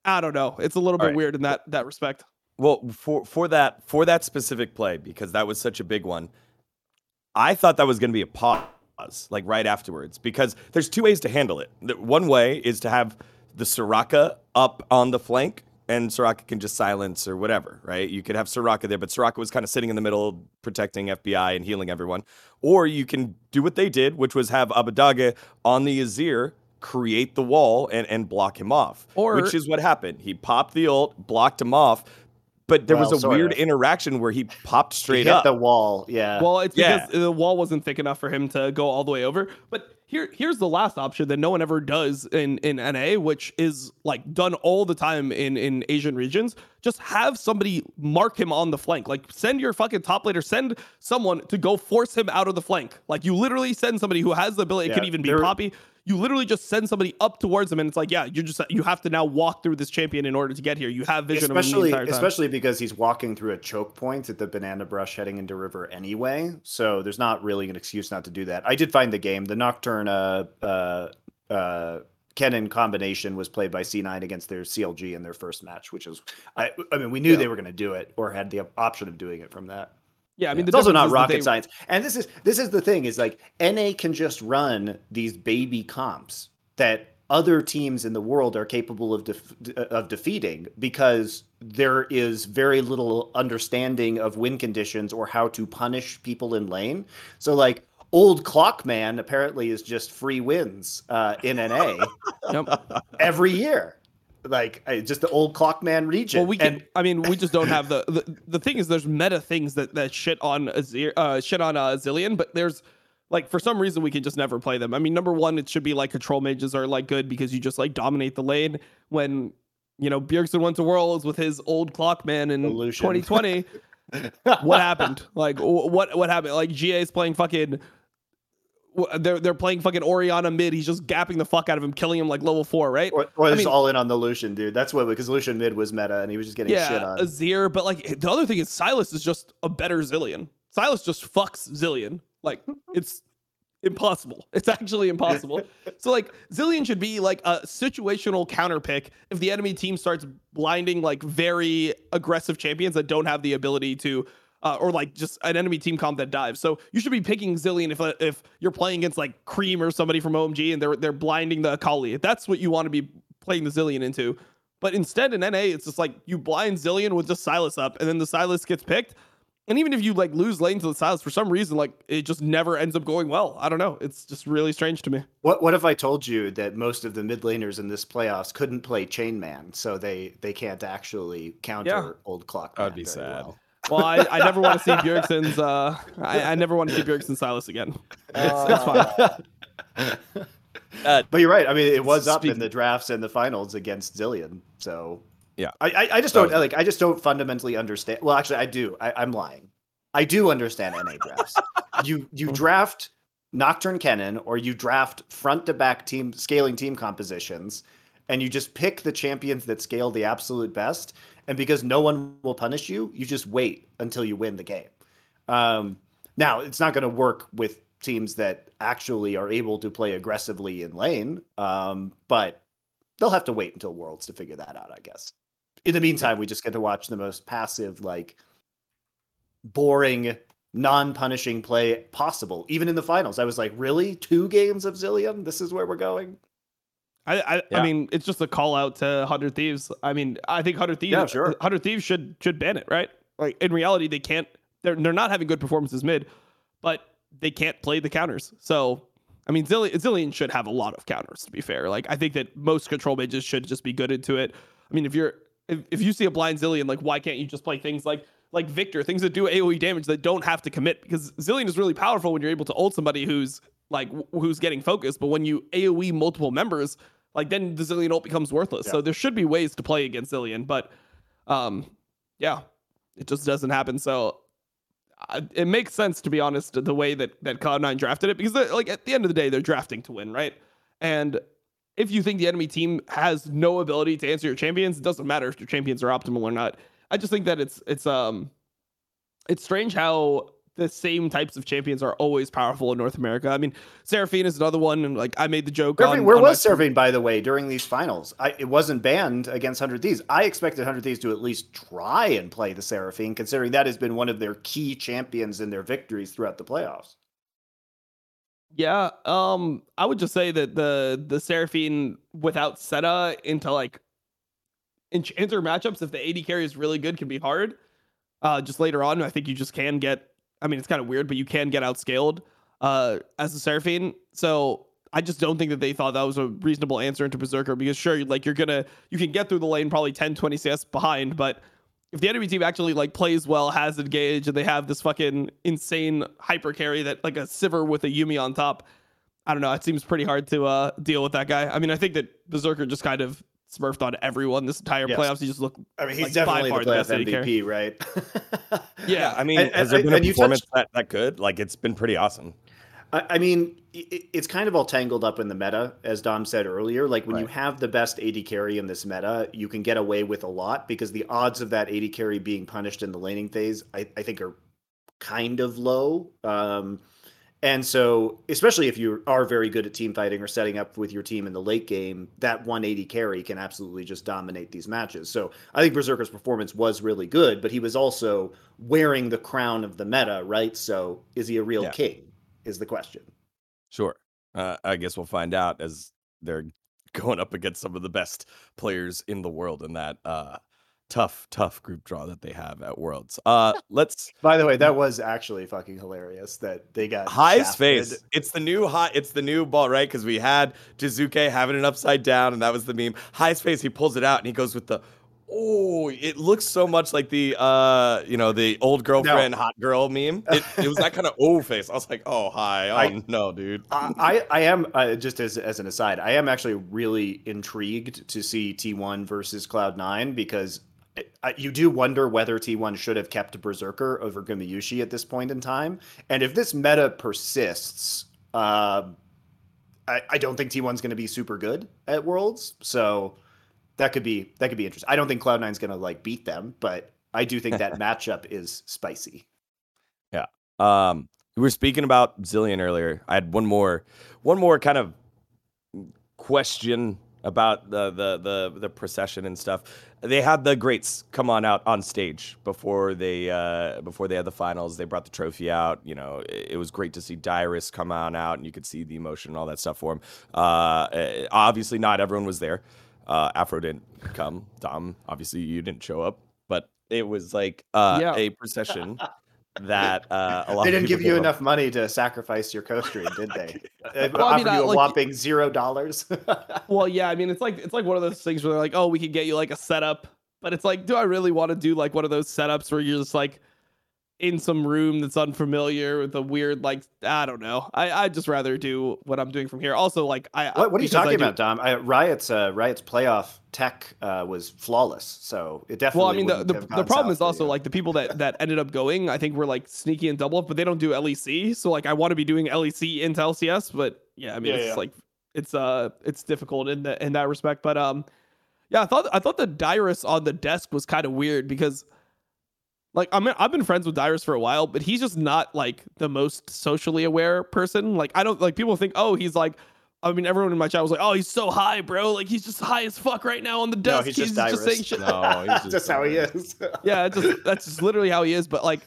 I don't know. It's a little bit right. weird in that that respect. Well, for for that for that specific play because that was such a big one, I thought that was going to be a pause, like right afterwards, because there's two ways to handle it. One way is to have the Soraka up on the flank, and Soraka can just silence or whatever, right? You could have Soraka there, but Soraka was kind of sitting in the middle, protecting FBI and healing everyone. Or you can do what they did, which was have Abbedagge on the Azir. Create the wall and, and block him off, Or- which is what happened. He popped the ult, blocked him off, but there was a weird of. interaction where he popped He straight hit up. the wall. Yeah. Well, it's Yeah. because the wall wasn't thick enough for him to go all the way over. But here, here's the last option that no one ever does in in NA, which is like done all the time in in Asian regions. Just have somebody mark him on the flank. Like send your fucking top laner, send someone to go force him out of the flank. Like you literally send somebody who has the ability. It could even be Poppy. You literally just send somebody up towards him, and it's like, yeah, you just you have to now walk through this champion in order to get here. You have vision of especially especially because he's walking through a choke point at the banana brush heading into river anyway. So there's not really an excuse not to do that. I did find the game. The nocturne uh uh uh Kennen combination was played by C9 against their CLG in their first match, which is, I, I mean, we knew they were going to do it or had the option of doing it from that. Yeah, I mean, the it's also not rocket they- science. And this is this is the thing is like NA can just run these baby comps that other teams in the world are capable of def- of defeating because there is very little understanding of win conditions or how to punish people in lane. So like old Clockman apparently is just free wins uh, in NA every year. Like uh, just the old Clockman region. Well, we can. and I mean, we just don't have the, the. The thing is, there's meta things that that shit on Azir, uh, shit on uh, Zilean, but there's like for some reason we can just never play them. I mean, number one, it should be like control mages are like good because you just like dominate the lane. When you know Bjergsen went to Worlds with his old Clockman in Illusion. 2020, what happened? Like what what happened? Like GA is playing fucking. They're they're playing fucking Orianna mid. He's just gapping the fuck out of him, killing him like level four, right? or, or I just mean- all in on the Lucian dude. That's what because Lucian mid was meta and he was just getting shit yeah, on. Azir. But like the other thing is Sylas is just a better Zilean. Sylas just fucks Zilean. Like it's impossible. It's actually impossible. so like Zilean should be like a situational counter pick if the enemy team starts blinding like very aggressive champions that don't have the ability to. Uh, or like just an enemy team comp that dives. So you should be picking Zilean if uh, if you're playing against like Creme or somebody from OMG and they're they're blinding the Akali. That's what you want to be playing the Zilean into. But instead in NA, it's just like you blind Zilean with just Sylas up, and then the Sylas gets picked. And even if you like lose lane to the Sylas for some reason, like it just never ends up going well. I don't know. It's just really strange to me. What what if I told you that most of the mid laners in this playoffs couldn't play Chainman, so they they can't actually counter Yeah. old clock? That'd be sad. Well, I, I never want to see Bjergsen's. Uh, I, I never want to see Bjergsen Sylas again. It's, it's fine. Uh, But you're right. I mean, it was up in the drafts and the finals against Zilean. So Yeah. I I, I just don't like. I just don't fundamentally understand. Well, actually, I do. I, I'm lying. I do understand NA drafts. you you draft Nocturne Kennen or you draft front to back team scaling team compositions, and you just pick the champions that scale the absolute best. And because no one will punish you, you just wait until you win the game. Um, now, it's not going to work with teams that actually are able to play aggressively in lane, um, but they'll have to wait until Worlds to figure that out, I guess. in the meantime, we just get to watch the most passive, like boring, non-punishing play possible. Even in the finals, I was like, really, two games of Zilean? This is where we're going. I I, Yeah. I mean, it's just a call out to Hundred Thieves. I mean, I think Hundred Thieves, Yeah, sure. Hundred Thieves should should ban it, right? Like in reality, they can't. They're they're not having good performances mid, but they can't play the counters. So, I mean, Zilean, Zilean should have a lot of counters. To be fair, like I think that most control mages should just be good into it. I mean, if you're if, if you see a blind Zilean, like why can't you just play things like like Viktor, things that do AOE damage that don't have to commit? Because Zilean is really powerful when you're able to ult somebody who's like who's getting focused. But when you AOE multiple members, like then the Zilean ult becomes worthless. So there should be ways to play against Zilean, but um, yeah, it just doesn't happen. So uh, it makes sense to be honest the way that that Cloud9 drafted it because like at the end of the day they're drafting to win, right? And if you think the enemy team has no ability to answer your champions, it doesn't matter if your champions are optimal or not. I just think that it's it's um it's strange how the same types of champions are always powerful in North America. I mean, Seraphine is another one, and like I made the joke. Seraphine- on, where on was Seraphine, by the way, during these finals? I, it wasn't banned against 100 Thieves. I expected 100 Thieves to at least try and play the Seraphine, considering that has been one of their key champions in their victories throughout the playoffs. Yeah, um, I would just say that the the Seraphine without Seta into like enchanter matchups, if the AD carry is really good, can be hard. Uh, just later on, I think you just can get. I mean, it's kind of weird, but you can get outscaled uh, as a Seraphine. So I just don't think that they thought that was a reasonable answer into Berserker because sure, like you're gonna you can get through the lane probably 10, 20 CS behind, but if the enemy team actually like plays well, has engaged, and they have this fucking insane hyper carry that like a Sivir with a Yuumi on top, I don't know. It seems pretty hard to uh deal with that guy. I mean, I think that Berserker just kind of smurfed on everyone this entire Yes. playoffs. He just looked I mean, he's Like, by definitely far the the best AD carry. MVP, right? yeah. I mean, And- has there been a and you performance touched- that, that good? Like, it's been pretty awesome. I I mean, i- i- it's kind of all tangled up in the meta, as Dom said earlier. Like when you have the best AD carry in this meta, you can get away with a lot because the odds of that AD carry being punished in the laning phase, I, I think, are kind of low. Um, and so, especially if you are very good at team fighting or setting up with your team in the late game, that 180 carry can absolutely just dominate these matches. So I think Berserker's performance was really good, but he was also wearing the crown of the meta, right? So is he a real Yeah. king? Is the question. Sure. Uh, I guess we'll find out as they're going up against some of the best players in the world in that uh, tough, tough group draw that they have at Worlds. Uh, let's By the way, that was actually fucking hilarious that they got High's shafted. face. It's the new high. It's the new ball, right? Because we had Jizuke having it upside down, and that was the meme. High's face. He pulls it out, and he goes with the. Oh, it looks so much like the uh, you know, the old girlfriend, hot girl meme. It, it was that kind of oh face. I was like, oh hi, oh I- no, dude. I, I I am uh, just as as an aside, I am actually really intrigued to see T1 versus Cloud9 because I, you do wonder whether T1 should have kept Berserker over Gumayushi at this point in time, and if this meta persists, uh, I, I don't think T1's going to be super good at Worlds, so that could be that could be interesting. I don't think Cloud9's going to like beat them, but I do think that matchup is spicy. Yeah. Um, we were speaking about Zilean earlier. I had one more, one more kind of question about the the the the procession and stuff. They had the greats come on out on stage before they uh before they had the finals. They brought the trophy out. You know, it, it was great to see Dyrus come on out, and you could see the emotion and all that stuff for him. Uh, eh, obviously, not everyone was there. Uh, Afro didn't come. Dom, obviously, you didn't show up, but it was like uh, Yeah. a procession that uh, a lot. They didn't give you came up- enough money to sacrifice your co-stream, did they? They Well, I mean, uh, you a like- whopping zero dollars. Well, yeah, I mean, it's like it's like one of those things where they're like, oh, we could get you like a setup, but it's like, do I really want to do like one of those setups where you're just like in some room that's unfamiliar with a weird like I don't know. I I just rather do what I'm doing from here. Also, like I what, what are you talking do- about, Dom? I, Riot's uh, Riot's playoff tech uh, was flawless, so it definitely. Well, I mean, the, the, the problem is also you. like the people that that ended up going, I think were like sneaky and Doublelift, but they don't do LEC. So like I want to be doing LEC into LCS, but yeah, I mean Yeah, it's yeah. like it's uh it's difficult in that in that respect. But um yeah, I thought I thought the Dyrus on the desk was kind of weird because like I mean I've been friends with Dyrus for a while, but he's just not like the most socially aware person. Like I don't like people think, oh, he's like I mean, everyone in my chat was like, "Oh, he's so high, bro! Like he's just high as fuck right now on the desk. No, he's just Dyrus. saying shit." No, he's just That's how he is. yeah, just that's just literally how he is. But like,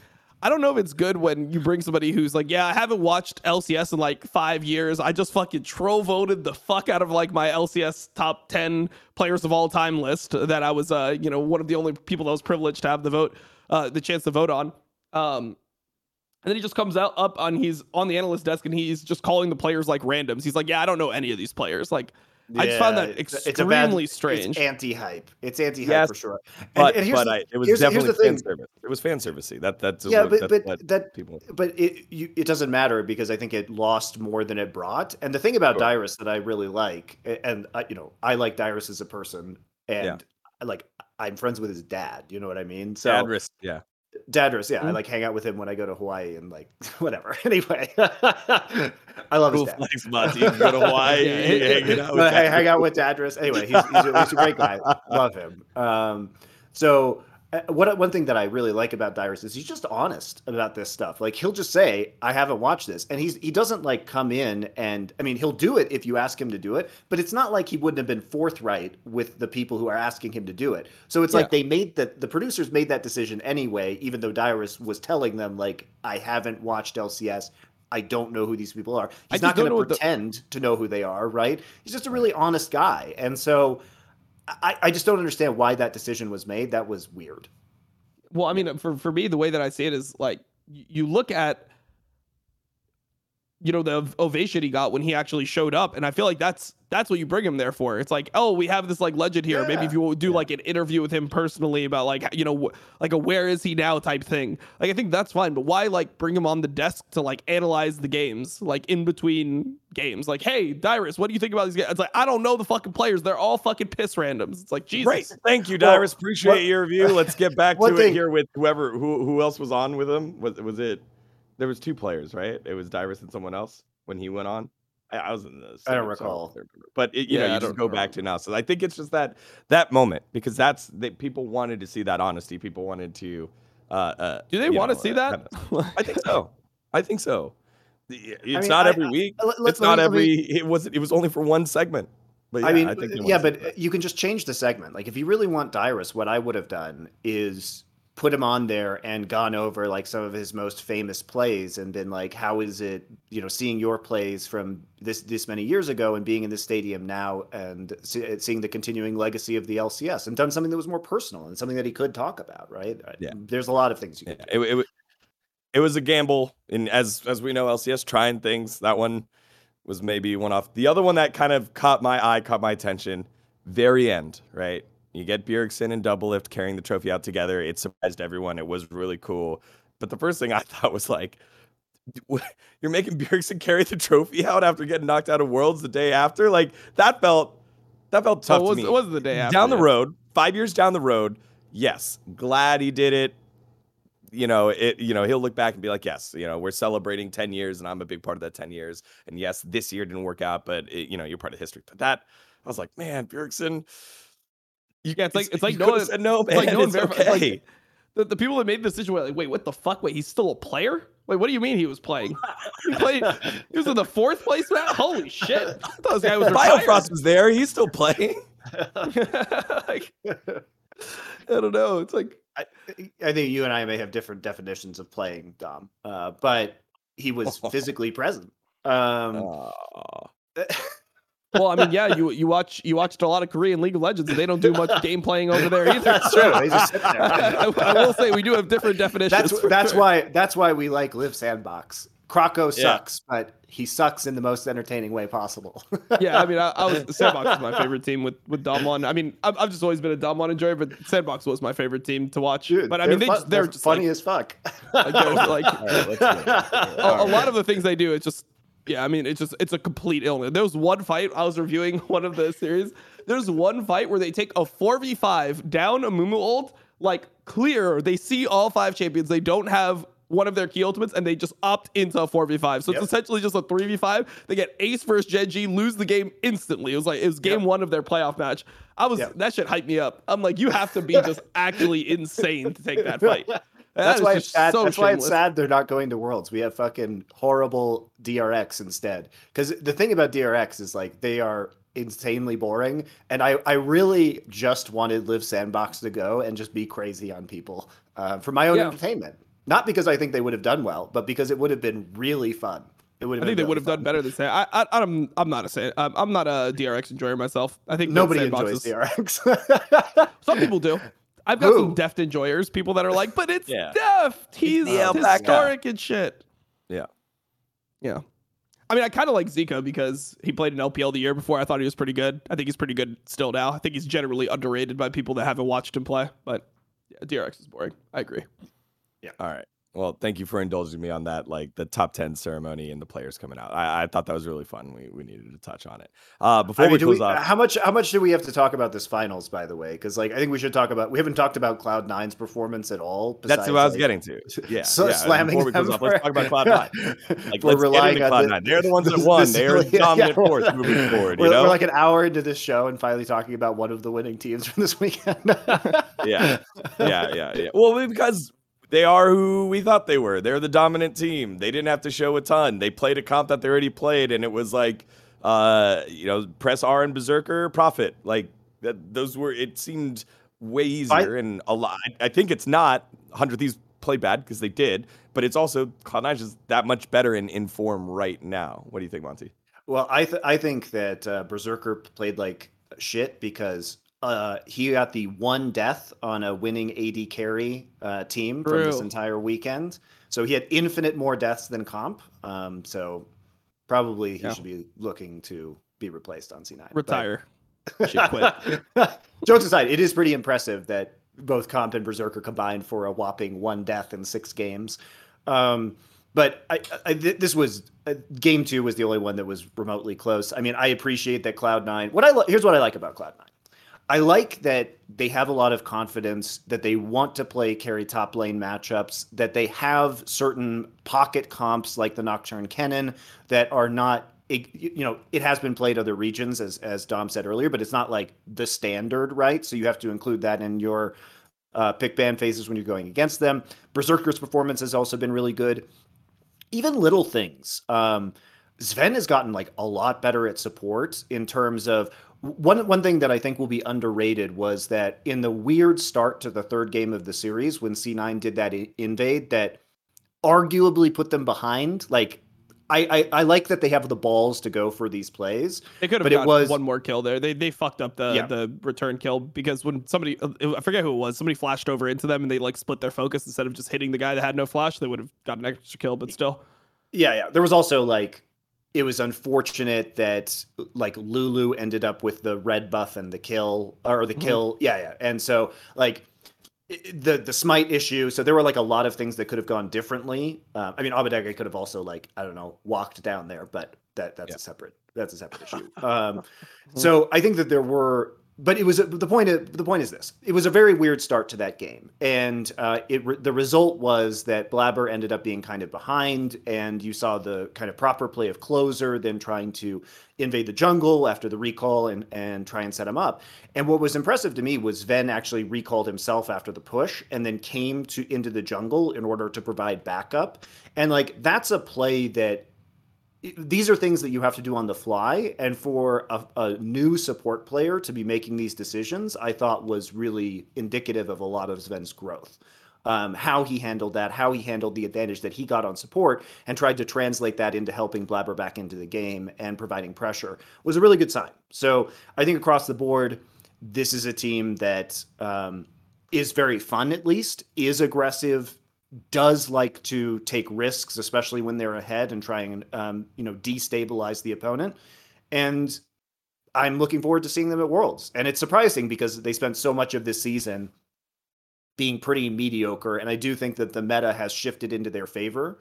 I don't know if it's good when you bring somebody who's like, yeah, I haven't watched LCS in like five years. I just fucking troll voted the fuck out of like my LCS top ten players of all time list that I was, uh, you know, one of the only people that was privileged to have the vote, uh, the chance to vote on. Um, and then he just comes out up on he's on the analyst desk and he's just calling the players like randoms. He's like, yeah, I don't know any of these players. Like, I just found that it's- extremely it's bad- strange. It's anti-hype. It's anti-hype Yes, for sure. But, and here's but the- I, it was here's the- here's definitely fan thing. service. It was fan servicey. That that's Yeah, what, but that's but what that people. but it you, it doesn't matter because I think it lost more than it brought. And the thing about Sure. Dyrus that I really like, and I, you know, I like Dyrus as a person, and I like I'm friends with his dad. You know what I mean? So Adris, yeah. Dadris, yeah, I Mhm. like hang out with him when I go to Hawaii and like whatever. Anyway, I love Cool his dad. flex, Monty. You go to Hawaii, Yeah. hanging out with I hang out with Dadris. Anyway, he's, he's, a, he's a great guy. Love him. Um, so Uh, what one thing that I really like about Dyrus is he's just honest about this stuff. Like he'll just say, "I haven't watched this," and he's he doesn't like come in and I mean he'll do it if you ask him to do it, but it's not like he wouldn't have been forthright with the people who are asking him to do it. So it's like they made that the producers made that decision anyway, even though Dyrus was telling them like, "I haven't watched LCS." I don't know who these people are. He's not going to what the- pretend to know who they are, right? He's just a really honest guy. And so I, I just don't understand why that decision was made. That was weird. Well, I mean, for for me, the way that I see it is like you look at you know the ovation he got when he actually showed up, and I feel like that's that's what you bring him there for. It's like, oh, we have this like legend here. Maybe if you do like an interview with him personally about like you know wh- like a where is he now type thing. Like I think that's fine, but why like bring him on the desk to like analyze the games like in between games? Like, hey, Dyrus, what do you think about these guys? It's like I don't know the fucking players. They're all fucking piss randoms. It's like Jesus. Great. Thank you, Well, Dyrus. Appreciate what- your review. Let's get back to one it here with whoever who who else was on with him. Was was it there was two players, right? It was Dyrus and someone else when he went on. I, I was in the I don't second, so recall. remember. But it, you Yeah, know, I you just go back to now. So I think it's just that that moment because that's that people wanted to see that honesty. People wanted to uh, uh Do they want to see uh, that? I think so. I think so. It's mean, not I- every week. Let- let- it's not me- let me- every. It was. It was only for one segment. But yeah, I mean, I think yeah, but you can just change the segment. Like if you really want Dyrus, what I would have done is put him on there and gone over like some of his most famous plays and been like, how is it, you know, seeing your plays from this this many years ago and being in this stadium now and see, seeing the continuing legacy of the LCS and done something that was more personal and something that he could talk about, right? Yeah. There's a lot of things you Yeah, it, it, it was a gamble, and as as we know, LCS trying things. That one was maybe one off. The other one that kind of caught my eye, caught my attention, very end, right? You get Bjergsen and Doublelift carrying the trophy out together. It surprised everyone. It was really cool. But the first thing I thought was like, you're making Bjergsen carry the trophy out after getting knocked out of Worlds the day after. Like that felt that felt tough Oh, it was, to me it was the day after. down the yeah. road, five years down the road, yes, glad he did it. You know, it. You know, he'll look back and be like, yes, you know, we're celebrating ten years, and I'm a big part of that ten years. And yes, this year didn't work out, but it, you know, you're part of history. But that, I was like, man, Bjergsen. You, Yeah, it's like- it's like no could've said no, it's like no one it's verified- like- okay. The, the people that made the decision were like, wait, what the fuck? Wait, he's still a player? Wait, what do you mean he was playing? He played. He was in the fourth place match. Holy shit! I thought this guy was retired. Biofrost was there. He's still playing. like, I don't know. It's like I, I think you and I may have different definitions of playing Dom, uh, but he was physically present. Um, Aw. Well, I mean, yeah, you you watch you watched a lot of Korean League of Legends, and they don't do much game playing over there either. That's true. They just sit there. I, I will say we do have different definitions. that's that's sure. why that's why we like Live Sandbox. Croco Yeah. sucks, but he sucks in the most entertaining way possible. Yeah, I mean, I, I was Sandbox is my favorite team with with Domlon. I mean, I've, I've just always been a Domlon enjoyer, but Sandbox was my favorite team to watch. Dude, but I mean, they fun- just, they're just funny like, as fuck. like, like All right, a, a lot of the things they do, it's just yeah. I mean, it's just it's a complete illness. There was one fight I was reviewing one of the series. There's one fight where they take a four v five down a Mumu ult, like clear. They see all five champions. They don't have one of their key ultimates, and they just opt into a four v five. So Yep. it's essentially just a three v five. They get ace versus Gen.G, lose the game instantly. It was like it was game Yep. one of their playoff match. I was Yep. that shit hyped me up. I'm like, you have to be just actually insane to take that fight. That's why it's sad. so That's why it's sad they're not going to Worlds. We have fucking horrible DRX instead. Because the thing about DRX is like they are insanely boring, and I I really just wanted Live Sandbox to go and just be crazy on people uh, for my own Yeah. entertainment. Not because I think they would have done well, but because it would have been really fun. I think they would have done better than say. I, I, I'm, I'm not a say. I'm, I'm not a DRX enjoyer myself. I think Nobody enjoys is- DRX. Some people do. I've got Who? some deft enjoyers, people that are like, but it's Yeah. deft. He's the historic and shit. Yeah. Yeah. I mean, I kind of like Zico because he played an LPL the year before. I thought he was pretty good. I think he's pretty good still now. I think he's generally underrated by people that haven't watched him play. But yeah, DRX is boring. I agree. Yeah. All right. Well, thank you for indulging me on that, like the top 10 ceremony and the players coming out. I, I thought that was really fun. We, we needed to touch on it. Uh, before I mean, we close we- off, how much how much do we have to talk about this finals? By the way, because like I think we should talk about. We haven't talked about Cloud 9's performance at all. that's what I was besides, getting to. Yeah. so yeah. slamming Before we close them off, let's talk about Cloud 9. for- Like, for let's relying on Cloud the- 9. They're the ones that the- won. the They're the dominant yeah, force moving forward, you We're, know? we're like an hour into this show and finally talking about one of the winning teams from this weekend. yeah, yeah, yeah, yeah. Well, because they are who we thought they were. They're the dominant team. They didn't have to show a ton. They played a comp that they already played, and it was like, uh, you know, press R and Berserker profit. Like that. Those were. It seemed way easier and a lot. I think it's not hundred thieves play bad because they did, but it's also Cloud9 is that much better in in form right now. What do you think, Monty? Well, I th- I think that uh, Berserker played like shit because uh, he got the one death on a winning AD carry uh, team from this entire weekend. So he had infinite more deaths than comp. Um, so probably he Yeah. should be looking to be replaced on C9. Retire. Quit. Jokes aside, it is pretty impressive that both Comp and Berserker combined for a whopping one death in six games. Um, but I, I, th- this was uh, game two was the only one that was remotely close. I mean, I appreciate that Cloud Nine. What I li- here's what I like about Cloud Nine. I like that they have a lot of confidence that they want to play carry top lane matchups, that they have certain pocket comps like the Nocturne Kennen that are not you know, it has been played other regions as as Dom said earlier, but it's not like the standard, right? So you have to include that in your uh, pick ban phases when you're going against them. Berserker's performance has also been really good. Even little things. Um, Zven has gotten like a lot better at support in terms of one one thing that I think will be underrated was that in the weird start to the third game of the series when C9 did that invade that arguably put them behind. Like I, I I like that they have the balls to go for these plays. They could have But it was- one more kill there. They they fucked up the Yeah. the return kill because when somebody uh, I forget who it was, somebody flashed over into them and they like split their focus instead of just hitting the guy that had no flash, they would have got an extra kill. But still, Yeah, yeah. There was also like it was unfortunate that like Lulu ended up with the red buff and the kill or the Mhm. kill. Yeah, yeah. And so like the the smite issue. So there were like a lot of things that could have gone differently. Uh, I mean, Abbedagge could have also like I don't know walked down there, but that that's Yeah. a separate that's a separate issue. Um, so I think that there were, but it was the point. The point is this: it was a very weird start to that game, and uh, it the result was that Blabber ended up being kind of behind, and you saw the kind of proper play of closer, then trying to invade the jungle after the recall and and try and set him up. And what was impressive to me was Zven actually recalled himself after the push, and then came to into the jungle in order to provide backup. And like that's a play that these are things that you have to do on the fly. And for a, a new support player to be making these decisions i thought was really indicative of a lot of Zven's growth. Um, how he handled that how he handled the advantage that he got on support and tried to translate that into helping blabber back into the game and providing pressure was a really good sign. So i think across the board this is a team that um, is very fun at least is aggressive does like to take risks, especially when they're ahead and try and um, you know destabilize the opponent. And I'm looking forward to seeing them at Worlds. And it's surprising because they spent so much of this season being pretty mediocre, and I do think that the meta has shifted into their favor.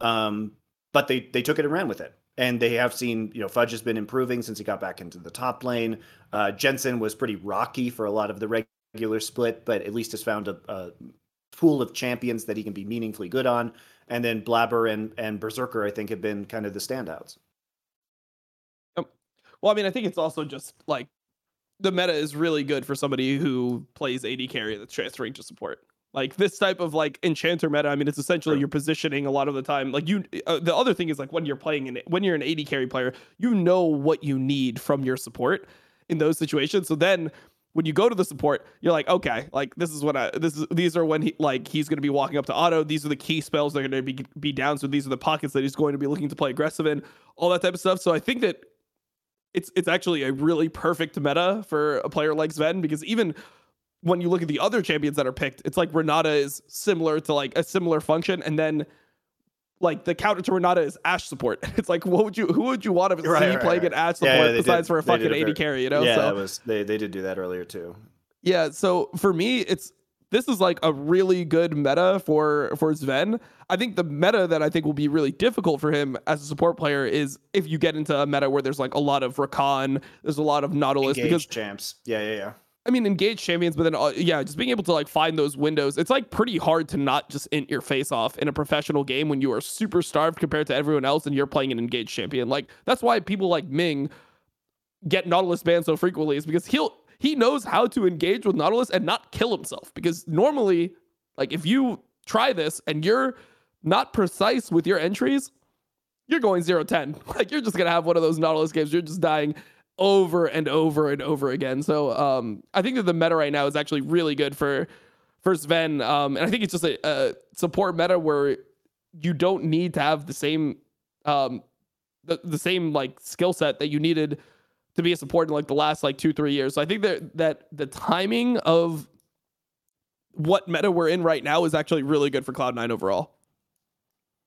Um, but they they took it and ran with it. And they have seen, you know, Fudge has been improving since he got back into the top lane. Uh, Jensen was pretty rocky for a lot of the regular split, but at least has found a, a pool of champions that he can be meaningfully good on. And then Blabber and, and Berserker, I think, have been kind of the standouts. well, I mean, I think it's also just like the meta is really good for somebody who plays AD carry that's transferring to support. Like this type of like enchanter meta, I mean, it's essentially you're positioning a lot of the time. Like you, uh, the other thing is like when you're playing in when you're an AD carry player, you know what you need from your support in those situations. So then when you go to the support, you're like, okay, like this is what I this is these are when he like he's going to be walking up to auto. These are the key spells that are going to be be down. So these are the pockets that he's going to be looking to play aggressive in, all that type of stuff. So I think that it's it's actually a really perfect meta for a player like Zven because even when you look at the other champions that are picked, it's like Renata is similar to like a similar function, and then like the counter to Renata is Ashe support. It's like what would you who would you want to Right, see right, playing right. an Yeah, support yeah, they besides did- for a fucking a AD very- carry, you know? yeah, so was they they did do that earlier too. yeah, so for me, it's this is like a really good meta for for Zven. I think the meta that I think will be really difficult for him as a support player is if you get into a meta where there's like a lot of Rakan, there's a lot of Nautilus Engaged because champs. Yeah, yeah, yeah. I mean engage champions, but then uh, yeah, just being able to like find those windows. It's like pretty hard to not just int your face off in a professional game when you are super starved compared to everyone else and you're playing an engaged champion. Like that's why people like Ming get Nautilus banned so frequently is because he'll he knows how to engage with Nautilus and not kill himself. Because normally, like if you try this and you're not precise with your entries, you're going 0-10. Like you're just gonna have one of those Nautilus games. You're just dying over and over and over again. So um I think that the meta right now is actually really good for for Zven. Um and I think it's just a, a support meta where you don't need to have the same um the, the same like skill set that you needed to be a support in like the last like two three years. So I think that that the timing of what meta we're in right now is actually really good for Cloud9 overall.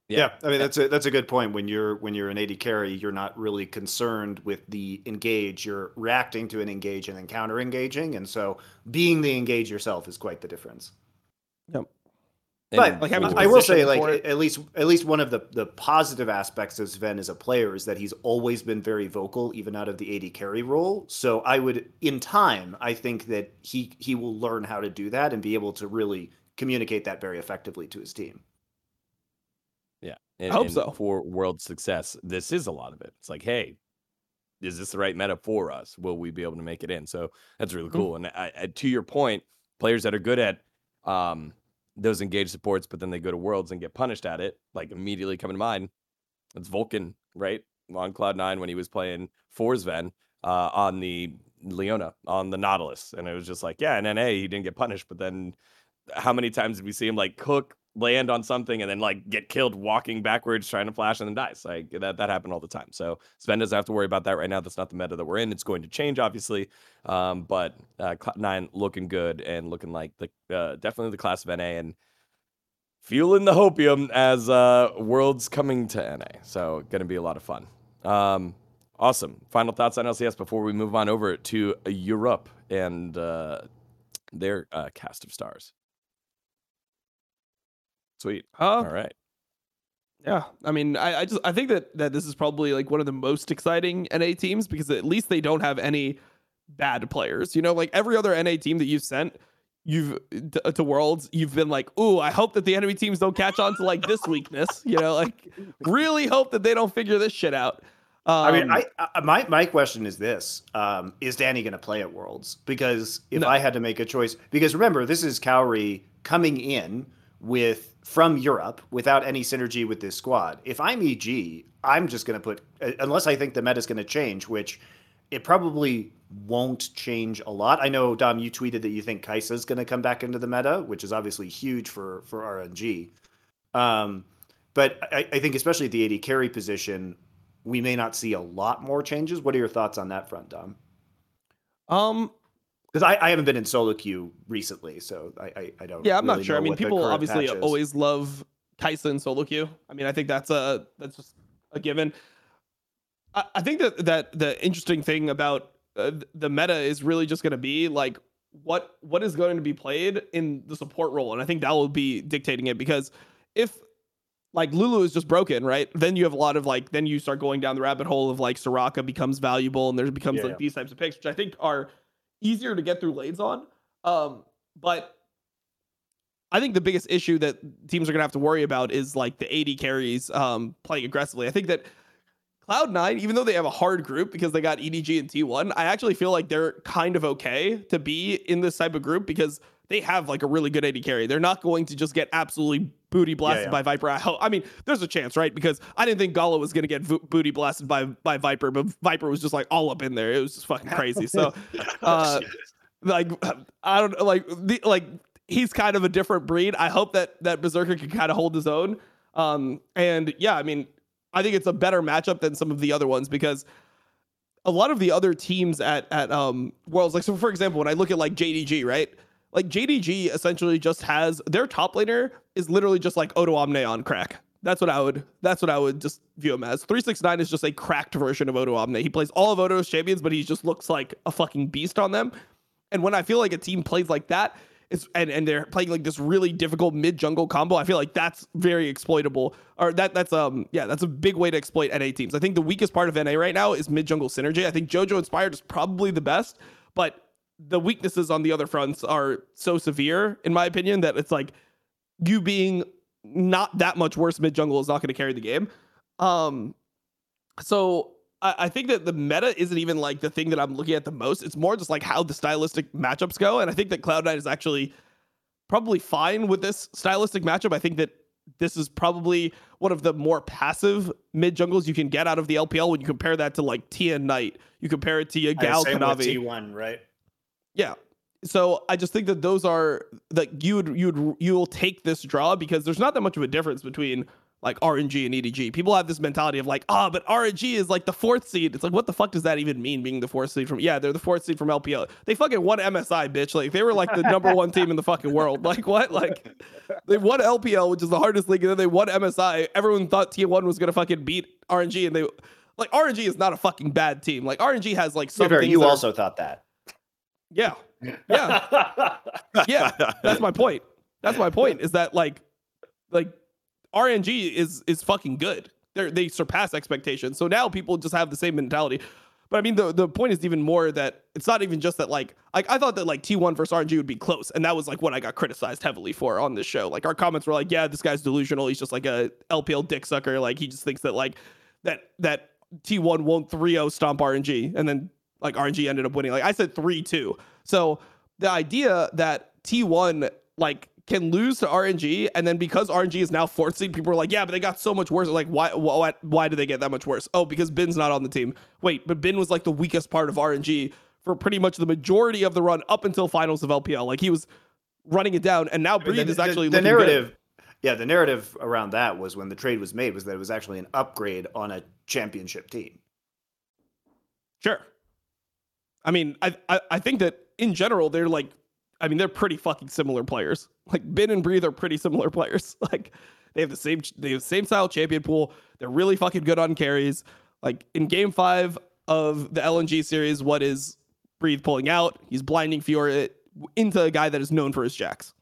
Yeah. I mean that's a that's a good point. When you're when you're an AD carry, you're not really concerned with the engage. You're reacting to an engage and then counter engaging, and so being the engage yourself is quite the difference. Yep. But Like I will say, like it. at least at least one of the the positive aspects of Zven as a player is that he's always been very vocal, even out of the AD carry role. So I would, in time, I think that he he will learn how to do that and be able to really communicate that very effectively to his team. And, hope and so. For world success, this is a lot of it. It's like, hey, is this the right meta for us? Will we be able to make it in? So that's really Mm-hmm. cool. And I, I, to your point, players that are good at um, those engaged supports, but then they go to worlds and get punished at it, like immediately coming to mind. It's Vulcan, right? On Cloud Nine when he was playing for Zven uh, on the Leona on the Nautilus, and it was just like, yeah, in NA he didn't get punished, but then how many times did we see him like cook, land on something, and then like get killed walking backwards trying to flash and then dies? Like that that happened all the time. So Zven doesn't have to worry about that right now. That's not the meta that we're in. It's going to change, obviously, um, but uh, Nine looking good and looking like the uh, definitely the class of NA and fueling the hopium as uh, worlds coming to NA. So to be a lot of fun. Um, awesome. Final thoughts on LCS before we move on over to Europe and uh, their uh, cast of stars. Sweet. Uh, All right. Yeah, I mean, I, I just I think that that this is probably like one of the most exciting NA teams because at least they don't have any bad players. You know, like every other NA team that you've sent, you've to, to Worlds, you've been like, "Ooh, I hope that the enemy teams don't catch on to like this weakness." You know, like really hope that they don't figure this shit out. Um, I mean, I, I my my question is this: um, Is Danny going to play at Worlds? Because if No. I had to make a choice, because remember, this is Cowrie coming in with from Europe without any synergy with this squad. If I'm EG, I'm just going to put uh, unless I think the meta is going to change, which it probably won't change a lot. I know Dom, you tweeted that you think Kaisa is going to come back into the meta, which is obviously huge for for RNG. Um, but I, I think especially at the AD carry position, we may not see a lot more changes. What are your thoughts on that front, Dom? um, Because I, I haven't been in solo queue recently, so I I, I don't. yeah, I'm really not sure. I mean, people obviously always love Kaisa and solo queue. I mean, I think that's a that's just a given. I, I think that that the interesting thing about uh, the meta is really just going to be like what what is going to be played in the support role, and I think that will be dictating it because if like Lulu is just broken, right? Then you have a lot of like, then you start going down the rabbit hole of like Soraka becomes valuable, and there becomes Yeah. like these types of picks, which I think are easier to get through lanes on. Um, but I think the biggest issue that teams are gonna have to worry about is like the AD carries um playing aggressively. I think that Cloud9, even though they have a hard group because they got EDG and T1, I actually feel like they're kind of okay to be in this type of group because they have like a really good AD carry. They're not going to just get absolutely booty blasted yeah. by Viper. I, I mean, there's a chance, right? Because I didn't think Gala was going to get vo- booty blasted by by Viper, but Viper was just like all up in there. It was just fucking crazy. So, uh, like I don't like the like he's kind of a different breed. I hope that that Berserker can kind of hold his own. Um, and yeah, I mean, I think it's a better matchup than some of the other ones because a lot of the other teams at at um Worlds, like so for example, when I look at like JDG, right? Like JDG essentially just has their top laner is literally just like Odoamne on crack. That's what I would that's what I would just view him as. 369 is just a cracked version of Odoamne. He plays all of Odo's champions, but he just looks like a fucking beast on them. And when I feel like a team plays like that, it's and, and they're playing like this really difficult mid jungle combo, I feel like that's very exploitable. Or that that's um yeah, that's a big way to exploit NA teams. I think the weakest part of NA right now is mid jungle synergy. I think JoJo Inspired is probably the best, but the weaknesses on the other fronts are so severe, in my opinion, that it's like you being not that much worse mid jungle is not going to carry the game. Um, so I, I think that the meta isn't even like the thing that I'm looking at the most. It's more just like how the stylistic matchups go, and I think that Cloud9 is actually probably fine with this stylistic matchup. I think that this is probably one of the more passive mid jungles you can get out of the LPL when you compare that to like Tian Knight. You compare it to Yagao Kanavi. T1, right? Yeah. So I just think that those are that you would you would you'll take this draw because there's not that much of a difference between like RNG and EDG. People have this mentality of like, ah, but RNG is like the fourth seed. It's like, what the fuck does that even mean? Being the fourth seed from yeah, they're the fourth seed from LPL. They fucking won MSI, bitch. Like they were like the number one team in the fucking world. Like what? Like they won LPL, which is the hardest league, and then they won MSI. Everyone thought T1 was gonna fucking beat RNG, and they like RNG is not a fucking bad team. Like RNG has like some Fair, you that are- also thought that. Yeah, yeah yeah, that's my point. That's my point. Is that like, like RNG is is fucking good. They they surpass expectations. So now people just have the same mentality. But I mean, the the point is even more that it's not even just that like like I thought that like T1 versus RNG would be close, and that was like what I got criticized heavily for on this show. Like our comments were like, yeah, this guy's delusional. He's just like a LPL dick sucker. Like he just thinks that like that that T1 won't 3-0 stomp RNG, and then like RNG ended up winning. Like I said 3-2. So the idea that T1 like can lose to RNG, and then because RNG is now fourth seed, people are like, yeah, but they got so much worse. Like, why, why, why did they get that much worse? Oh, because Bin's not on the team. Wait, but Bin was like the weakest part of RNG for pretty much the majority of the run up until finals of LPL. Like he was running it down, and now Breathe the, is actually the, the looking good. narrative. Yeah, the narrative around that was when the trade was made was that it was actually an upgrade on a championship team. Sure. I mean, I, I I think that in general they're like, I mean, they're pretty fucking similar players. Like Bin and Breathe are pretty similar players. Like they have the same they have the same style champion pool. They're really fucking good on carries. Like in game five of the LNG series, what is Breathe pulling out? He's blinding Fiora into a guy that is known for his Jax.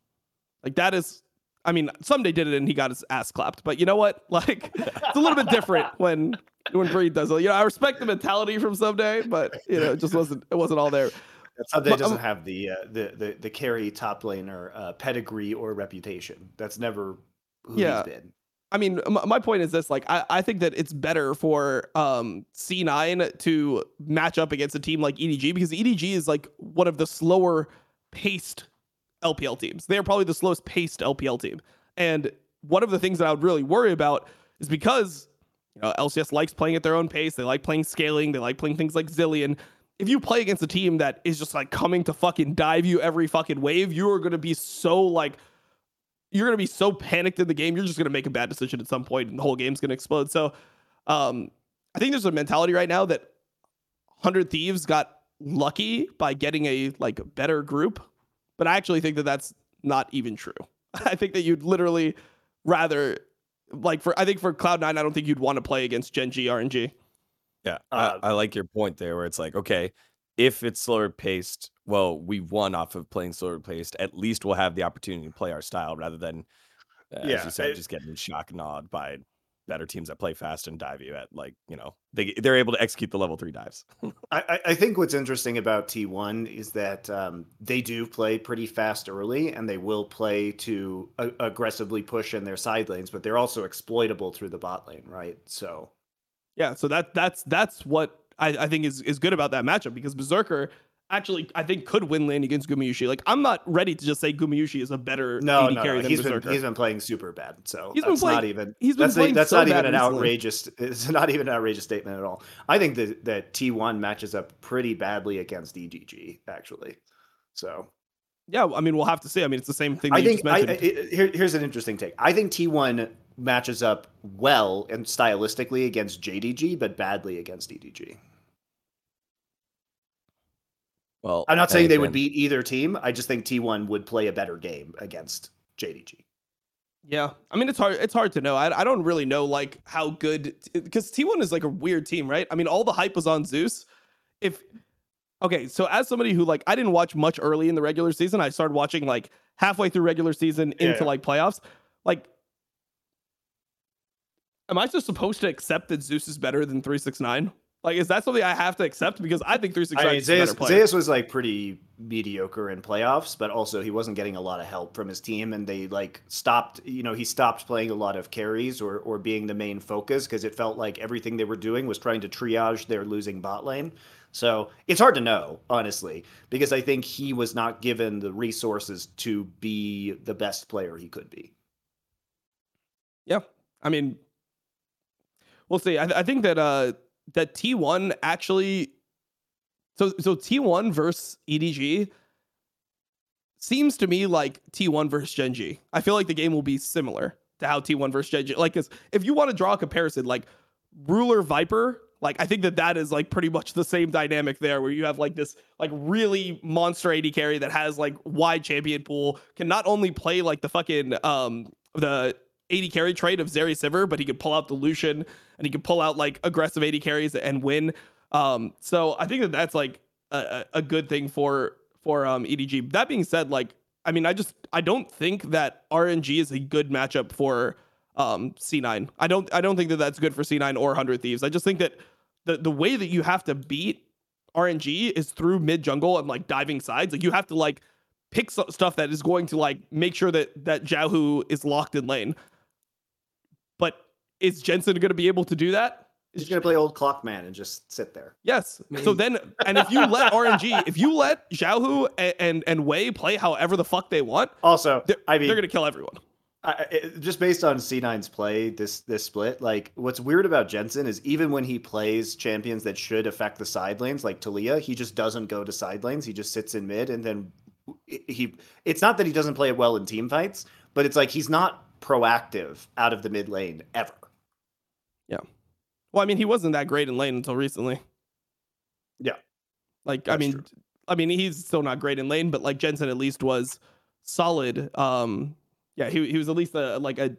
Like that is I mean, Ssumday did it and he got his ass clapped. But you know what? Like it's a little bit different when when Breathe does it. You know, I respect the mentality from Ssumday, but you know, it just wasn't it wasn't all there. Ssumday But, doesn't um, have the, uh, the the the carry top laner uh, pedigree or reputation. That's never who Yeah. he's been. I mean, my point is this: like, I, I think that it's better for um, C9 to match up against a team like EDG because EDG is like one of the slower paced LPL teams. They are probably the slowest paced LPL team, and one of the things that I would really worry about is because you know LCS likes playing at their own pace. They like playing scaling. They like playing things like Zilean. If you play against a team that is just like coming to fucking dive you every fucking wave, you are going to be so like you're gonna be so panicked in the game, you're just gonna make a bad decision at some point, and the whole game's gonna explode. So, um, I think there's a mentality right now that Hundred Thieves got lucky by getting a like better group, but I actually think that that's not even true. I think that you'd literally rather like for I think for Cloud Nine, I don't think you'd want to play against Gen.G RNG. Yeah, Uh, I, I like your point there, where it's like, okay, if it's slower paced, well, we won off of playing slower paced. At least we'll have the opportunity to play our style rather than, uh, as you said, it- just getting shock and awed by better teams that play fast and dive you at like you know they they're able to execute the level three dives. I, I- think what's interesting about T1 is that um, they do play pretty fast early and they will play to aggressively push in their side lanes, but they're also exploitable through the bot lane, right? So, Yeah, so that that's that's what I, I think is is good about that matchup because Berserker actually I think could win lane against Gumayusi. Like I'm not ready to just say Gumayusi is a better No, AD no, carry no. than He's been he's been playing super bad. So He's been that's playing- not even he's been that's, playing that's so not even an outrageous. It's not even an outrageous statement at all. I think that that T1 matches up pretty badly against EDG actually. So yeah, I mean we'll have to see. I mean it's the same thing that I you think just I, mentioned. I- here, here's an interesting take. I think T1 matches up well and stylistically against JDG, but badly against EDG. Well, I'm not saying they would beat either team. I just think T1 would play a better game against JDG. Yeah, I mean it's hard. It's hard to know. I, I don't really know like how good because T1 is like a weird team, right? I mean, all the hype was on Zeus. If okay, so as somebody who like I didn't watch much early in the regular season, I started watching like halfway through regular season Yeah, into like playoffs. Like, am I just supposed to accept that Zeus is better than three six nine? Like, is that something I have to accept? Because I think three six I mean, is a better Zeus, player. Zeus was like pretty mediocre in playoffs, but also he wasn't getting a lot of help from his team, and they like stopped. You know, he stopped playing a lot of carries or or being the main focus because it felt like everything they were doing was trying to triage their losing bot lane. So it's hard to know, honestly, because I think he was not given the resources to be the best player he could be. Yeah, I mean, we'll see. I, I think that uh that T one actually, so so T one versus EDG seems to me like T one versus Gen.G. I feel like the game will be similar to how T one versus Gen.G. Like, 'cause if you want to draw a comparison, like Ruler Viper. Like I think that that is like pretty much the same dynamic there, where you have like this like really monster AD carry that has like wide champion pool, can not only play like the fucking um the AD carry trade of Zeri Sivir, but he could pull out the Lucian and he can pull out like aggressive AD carries and win. Um, so I think that that's like a, a good thing for for um EDG. That being said, like I mean, I just I don't think that RNG is a good matchup for um C9. I don't I don't think that that's good for C9 or 100 Thieves. I just think that the the way that you have to beat RNG is through mid jungle and like diving sides. Like you have to like pick stuff that is going to like make sure that that Xiaohu is locked in lane. But is Jensen going to be able to do that? He's going to play old Clockman and just sit there. Yes. So then, and if you let RNG, if you let Xiaohu and and, and Wei play however the fuck they want, Also, they're, I mean, they're gonna kill everyone. I, it, just based on C9's play this this split, like what's weird about Jensen is even when he plays champions that should affect the side lanes, like Taliyah, he just doesn't go to side lanes. He just sits in mid, and then he. It's not that he doesn't play it well in team fights, but it's like he's not proactive out of the mid lane ever. Well, I mean, he wasn't that great in lane until recently. Yeah. Like, I mean, true. I mean, he's still not great in lane, but like Jensen at least was solid. Um, yeah, he he was at least a like a,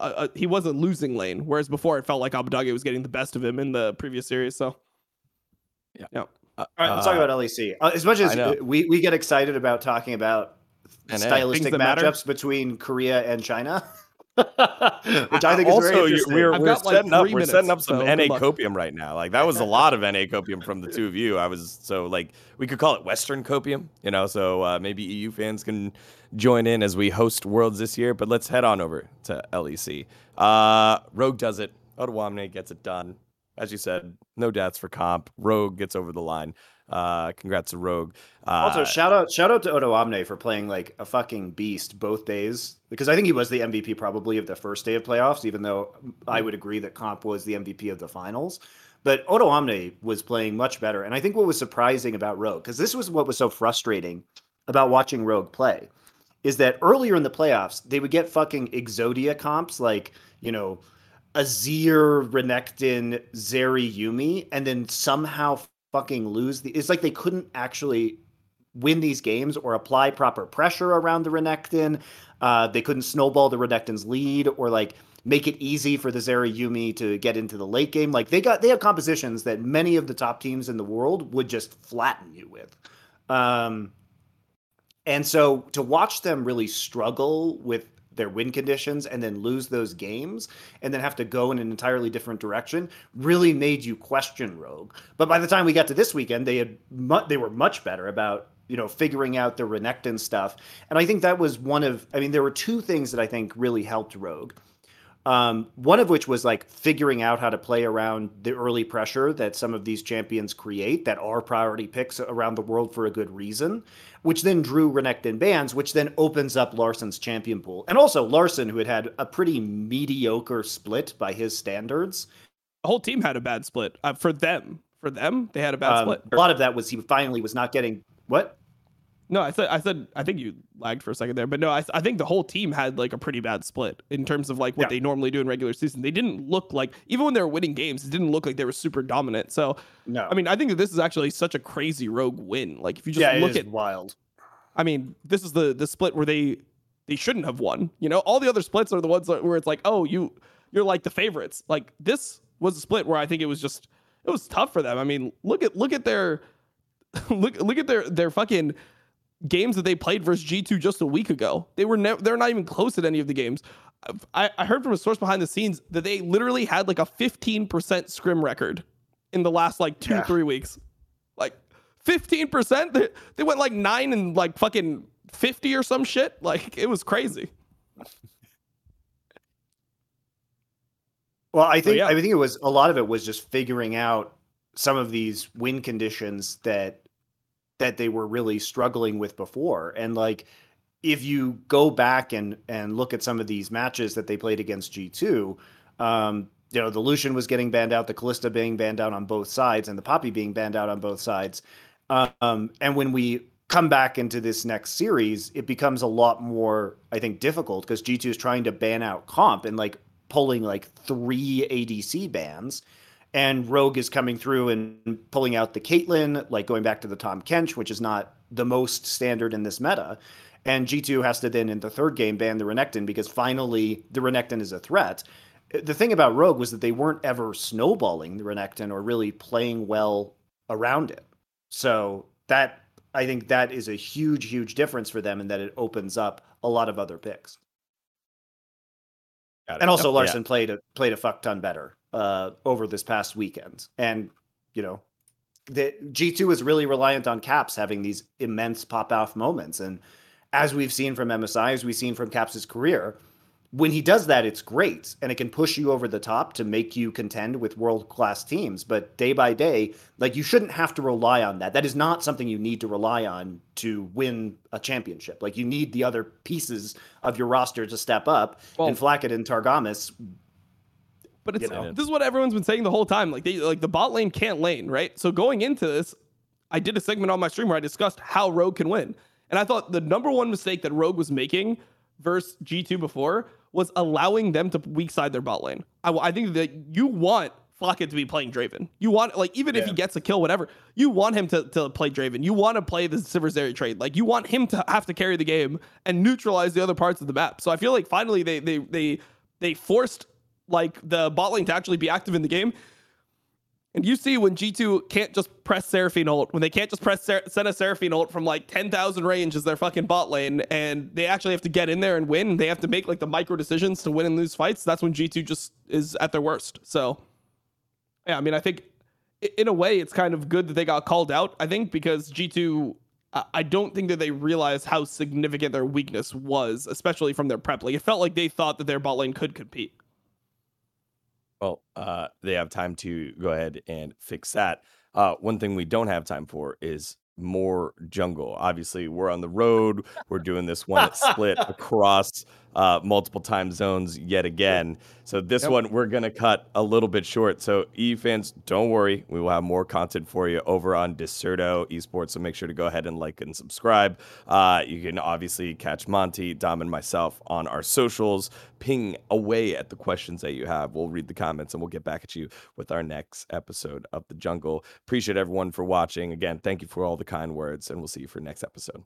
a, a he wasn't losing lane, whereas before it felt like Abbedagge was getting the best of him in the previous series. So Uh, All right, let's talk uh, about LEC. Uh, as much as we, we get excited about talking about NA. stylistic Things that matter. matchups between Korea and China, which I think is also very you- interesting. we're, I've we're got, like, setting up we're setting up some so NA copium right now. Like that was a lot of NA copium from the two of you. I was so like we could call it Western copium, you know. So uh, maybe EU fans can join in as we host Worlds this year. But let's head on over to LEC. Uh, Rogue does it. Odoamne gets it done. As you said, no deaths for comp. Rogue gets over the line. Uh, congrats to Rogue. Uh, Also, shout out shout out to Odoamne for playing like a fucking beast both days because I think he was the MVP probably of the first day of playoffs, even though I would agree that Comp was the MVP of the finals. But Odoamne was playing much better, and I think what was surprising about Rogue because this was what was so frustrating about watching Rogue play is that earlier in the playoffs they would get fucking Exodia comps like you know Azir, Renekton, Zeri, Yuumi, and then somehow fucking lose the. It's like they couldn't actually win these games or apply proper pressure around the Renekton. Uh, they couldn't snowball the Renekton's lead or like make it easy for the Zeri Yuumi to get into the late game. Like they got they have compositions that many of the top teams in the world would just flatten you with. Um, and so to watch them really struggle with their win conditions and then lose those games and then have to go in an entirely different direction really made you question Rogue. But by the time we got to this weekend, they had mu- they were much better about you know figuring out the Renekton stuff. And I think that was one of I mean there were two things that I think really helped Rogue. Um, one of which was like figuring out how to play around the early pressure that some of these champions create that are priority picks around the world for a good reason, which then drew Renekton bans, which then opens up Larssen's champion pool. And also Larssen, who had had a pretty mediocre split by his standards. The whole team had a bad split uh, for them. For them, they had a bad um, split. A lot of that was he finally was not getting what? No, I said I said I think you lagged for a second there, but no, I, I think the whole team had like a pretty bad split in terms of like what yeah. they normally do in regular season. They didn't look like even when they were winning games, it didn't look like they were super dominant. So no, I mean, I think that this is actually such a crazy rogue win. Like if you just yeah, look at wild. I mean, this is the the split where they they shouldn't have won. You know, all the other splits are the ones where it's like, oh, you you're like the favorites. Like this was a split where I think it was just it was tough for them. I mean, look at look at their look look at their their fucking games that they played versus G2 just a week ago. They were never they're not even close at any of the games. I, I heard from a source behind the scenes that they literally had like a 15% scrim record in the last like two, yeah. three weeks. Like 15%? They, they went like nine and like fucking 50 or some shit. Like it was crazy. Well, I think yeah. I think it was a lot of it was just figuring out some of these win conditions that that they were really struggling with before. And like if you go back and and look at some of these matches that they played against G2, um, you know, the Lucian was getting banned out, the Kalista being banned out on both sides, and the Poppy being banned out on both sides. Um, and when we come back into this next series, it becomes a lot more, I think, difficult because G2 is trying to ban out comp and like pulling like three ADC bans and Rogue is coming through and pulling out the Caitlyn, like going back to the Tahm Kench, which is not the most standard in this meta. And G2 has to then, in the third game, ban the Renekton because finally the Renekton is a threat. The thing about Rogue was that they weren't ever snowballing the Renekton or really playing well around it. So that I think that is a huge, huge difference for them, and that it opens up a lot of other picks. And also, Larssen yeah. played a played a fuck ton better uh, over this past weekend. And, you know, the G2 is really reliant on Caps having these immense pop off moments. And as we've seen from MSI, as we've seen from Caps' career, when he does that, it's great and it can push you over the top to make you contend with world class teams. But day by day, like you shouldn't have to rely on that. That is not something you need to rely on to win a championship. Like you need the other pieces of your roster to step up. Well, and Flakked and Targamas but it's you know? this is what everyone's been saying the whole time. Like they like the bot lane can't lane, right? So going into this, I did a segment on my stream where I discussed how Rogue can win. And I thought the number one mistake that Rogue was making versus G2 before was allowing them to weak side their bot lane. I, I think that you want Flakked to be playing Draven. You want like even yeah. if he gets a kill, whatever, you want him to, to play Draven. You want to play the Zeri trade. Like you want him to have to carry the game and neutralize the other parts of the map. So I feel like finally they they they they forced like the bot lane to actually be active in the game. And you see when G2 can't just press Seraphine ult, when they can't just press Ser- send a Seraphine ult from like 10,000 range as their fucking bot lane, and they actually have to get in there and win. They have to make like the micro decisions to win and lose fights. That's when G2 just is at their worst. So, yeah, I mean, I think in a way it's kind of good that they got called out, I think, because G2, I don't think that they realized how significant their weakness was, especially from their prep. Like, it felt like they thought that their bot lane could compete. Well, uh, they have time to go ahead and fix that. Uh, one thing we don't have time for is more jungle. Obviously, we're on the road. We're doing this one split across uh, multiple time zones yet again. So this yep. one we're gonna cut a little bit short. So E fans, don't worry, we will have more content for you over on Dexerto Esports. So make sure to go ahead and like and subscribe. Uh, you can obviously catch Monty, Dom, and myself on our socials. Ping away at the questions that you have. We'll read the comments and we'll get back at you with our next episode of the Jungle. Appreciate everyone for watching. Again, thank you for all the kind words, and we'll see you for next episode.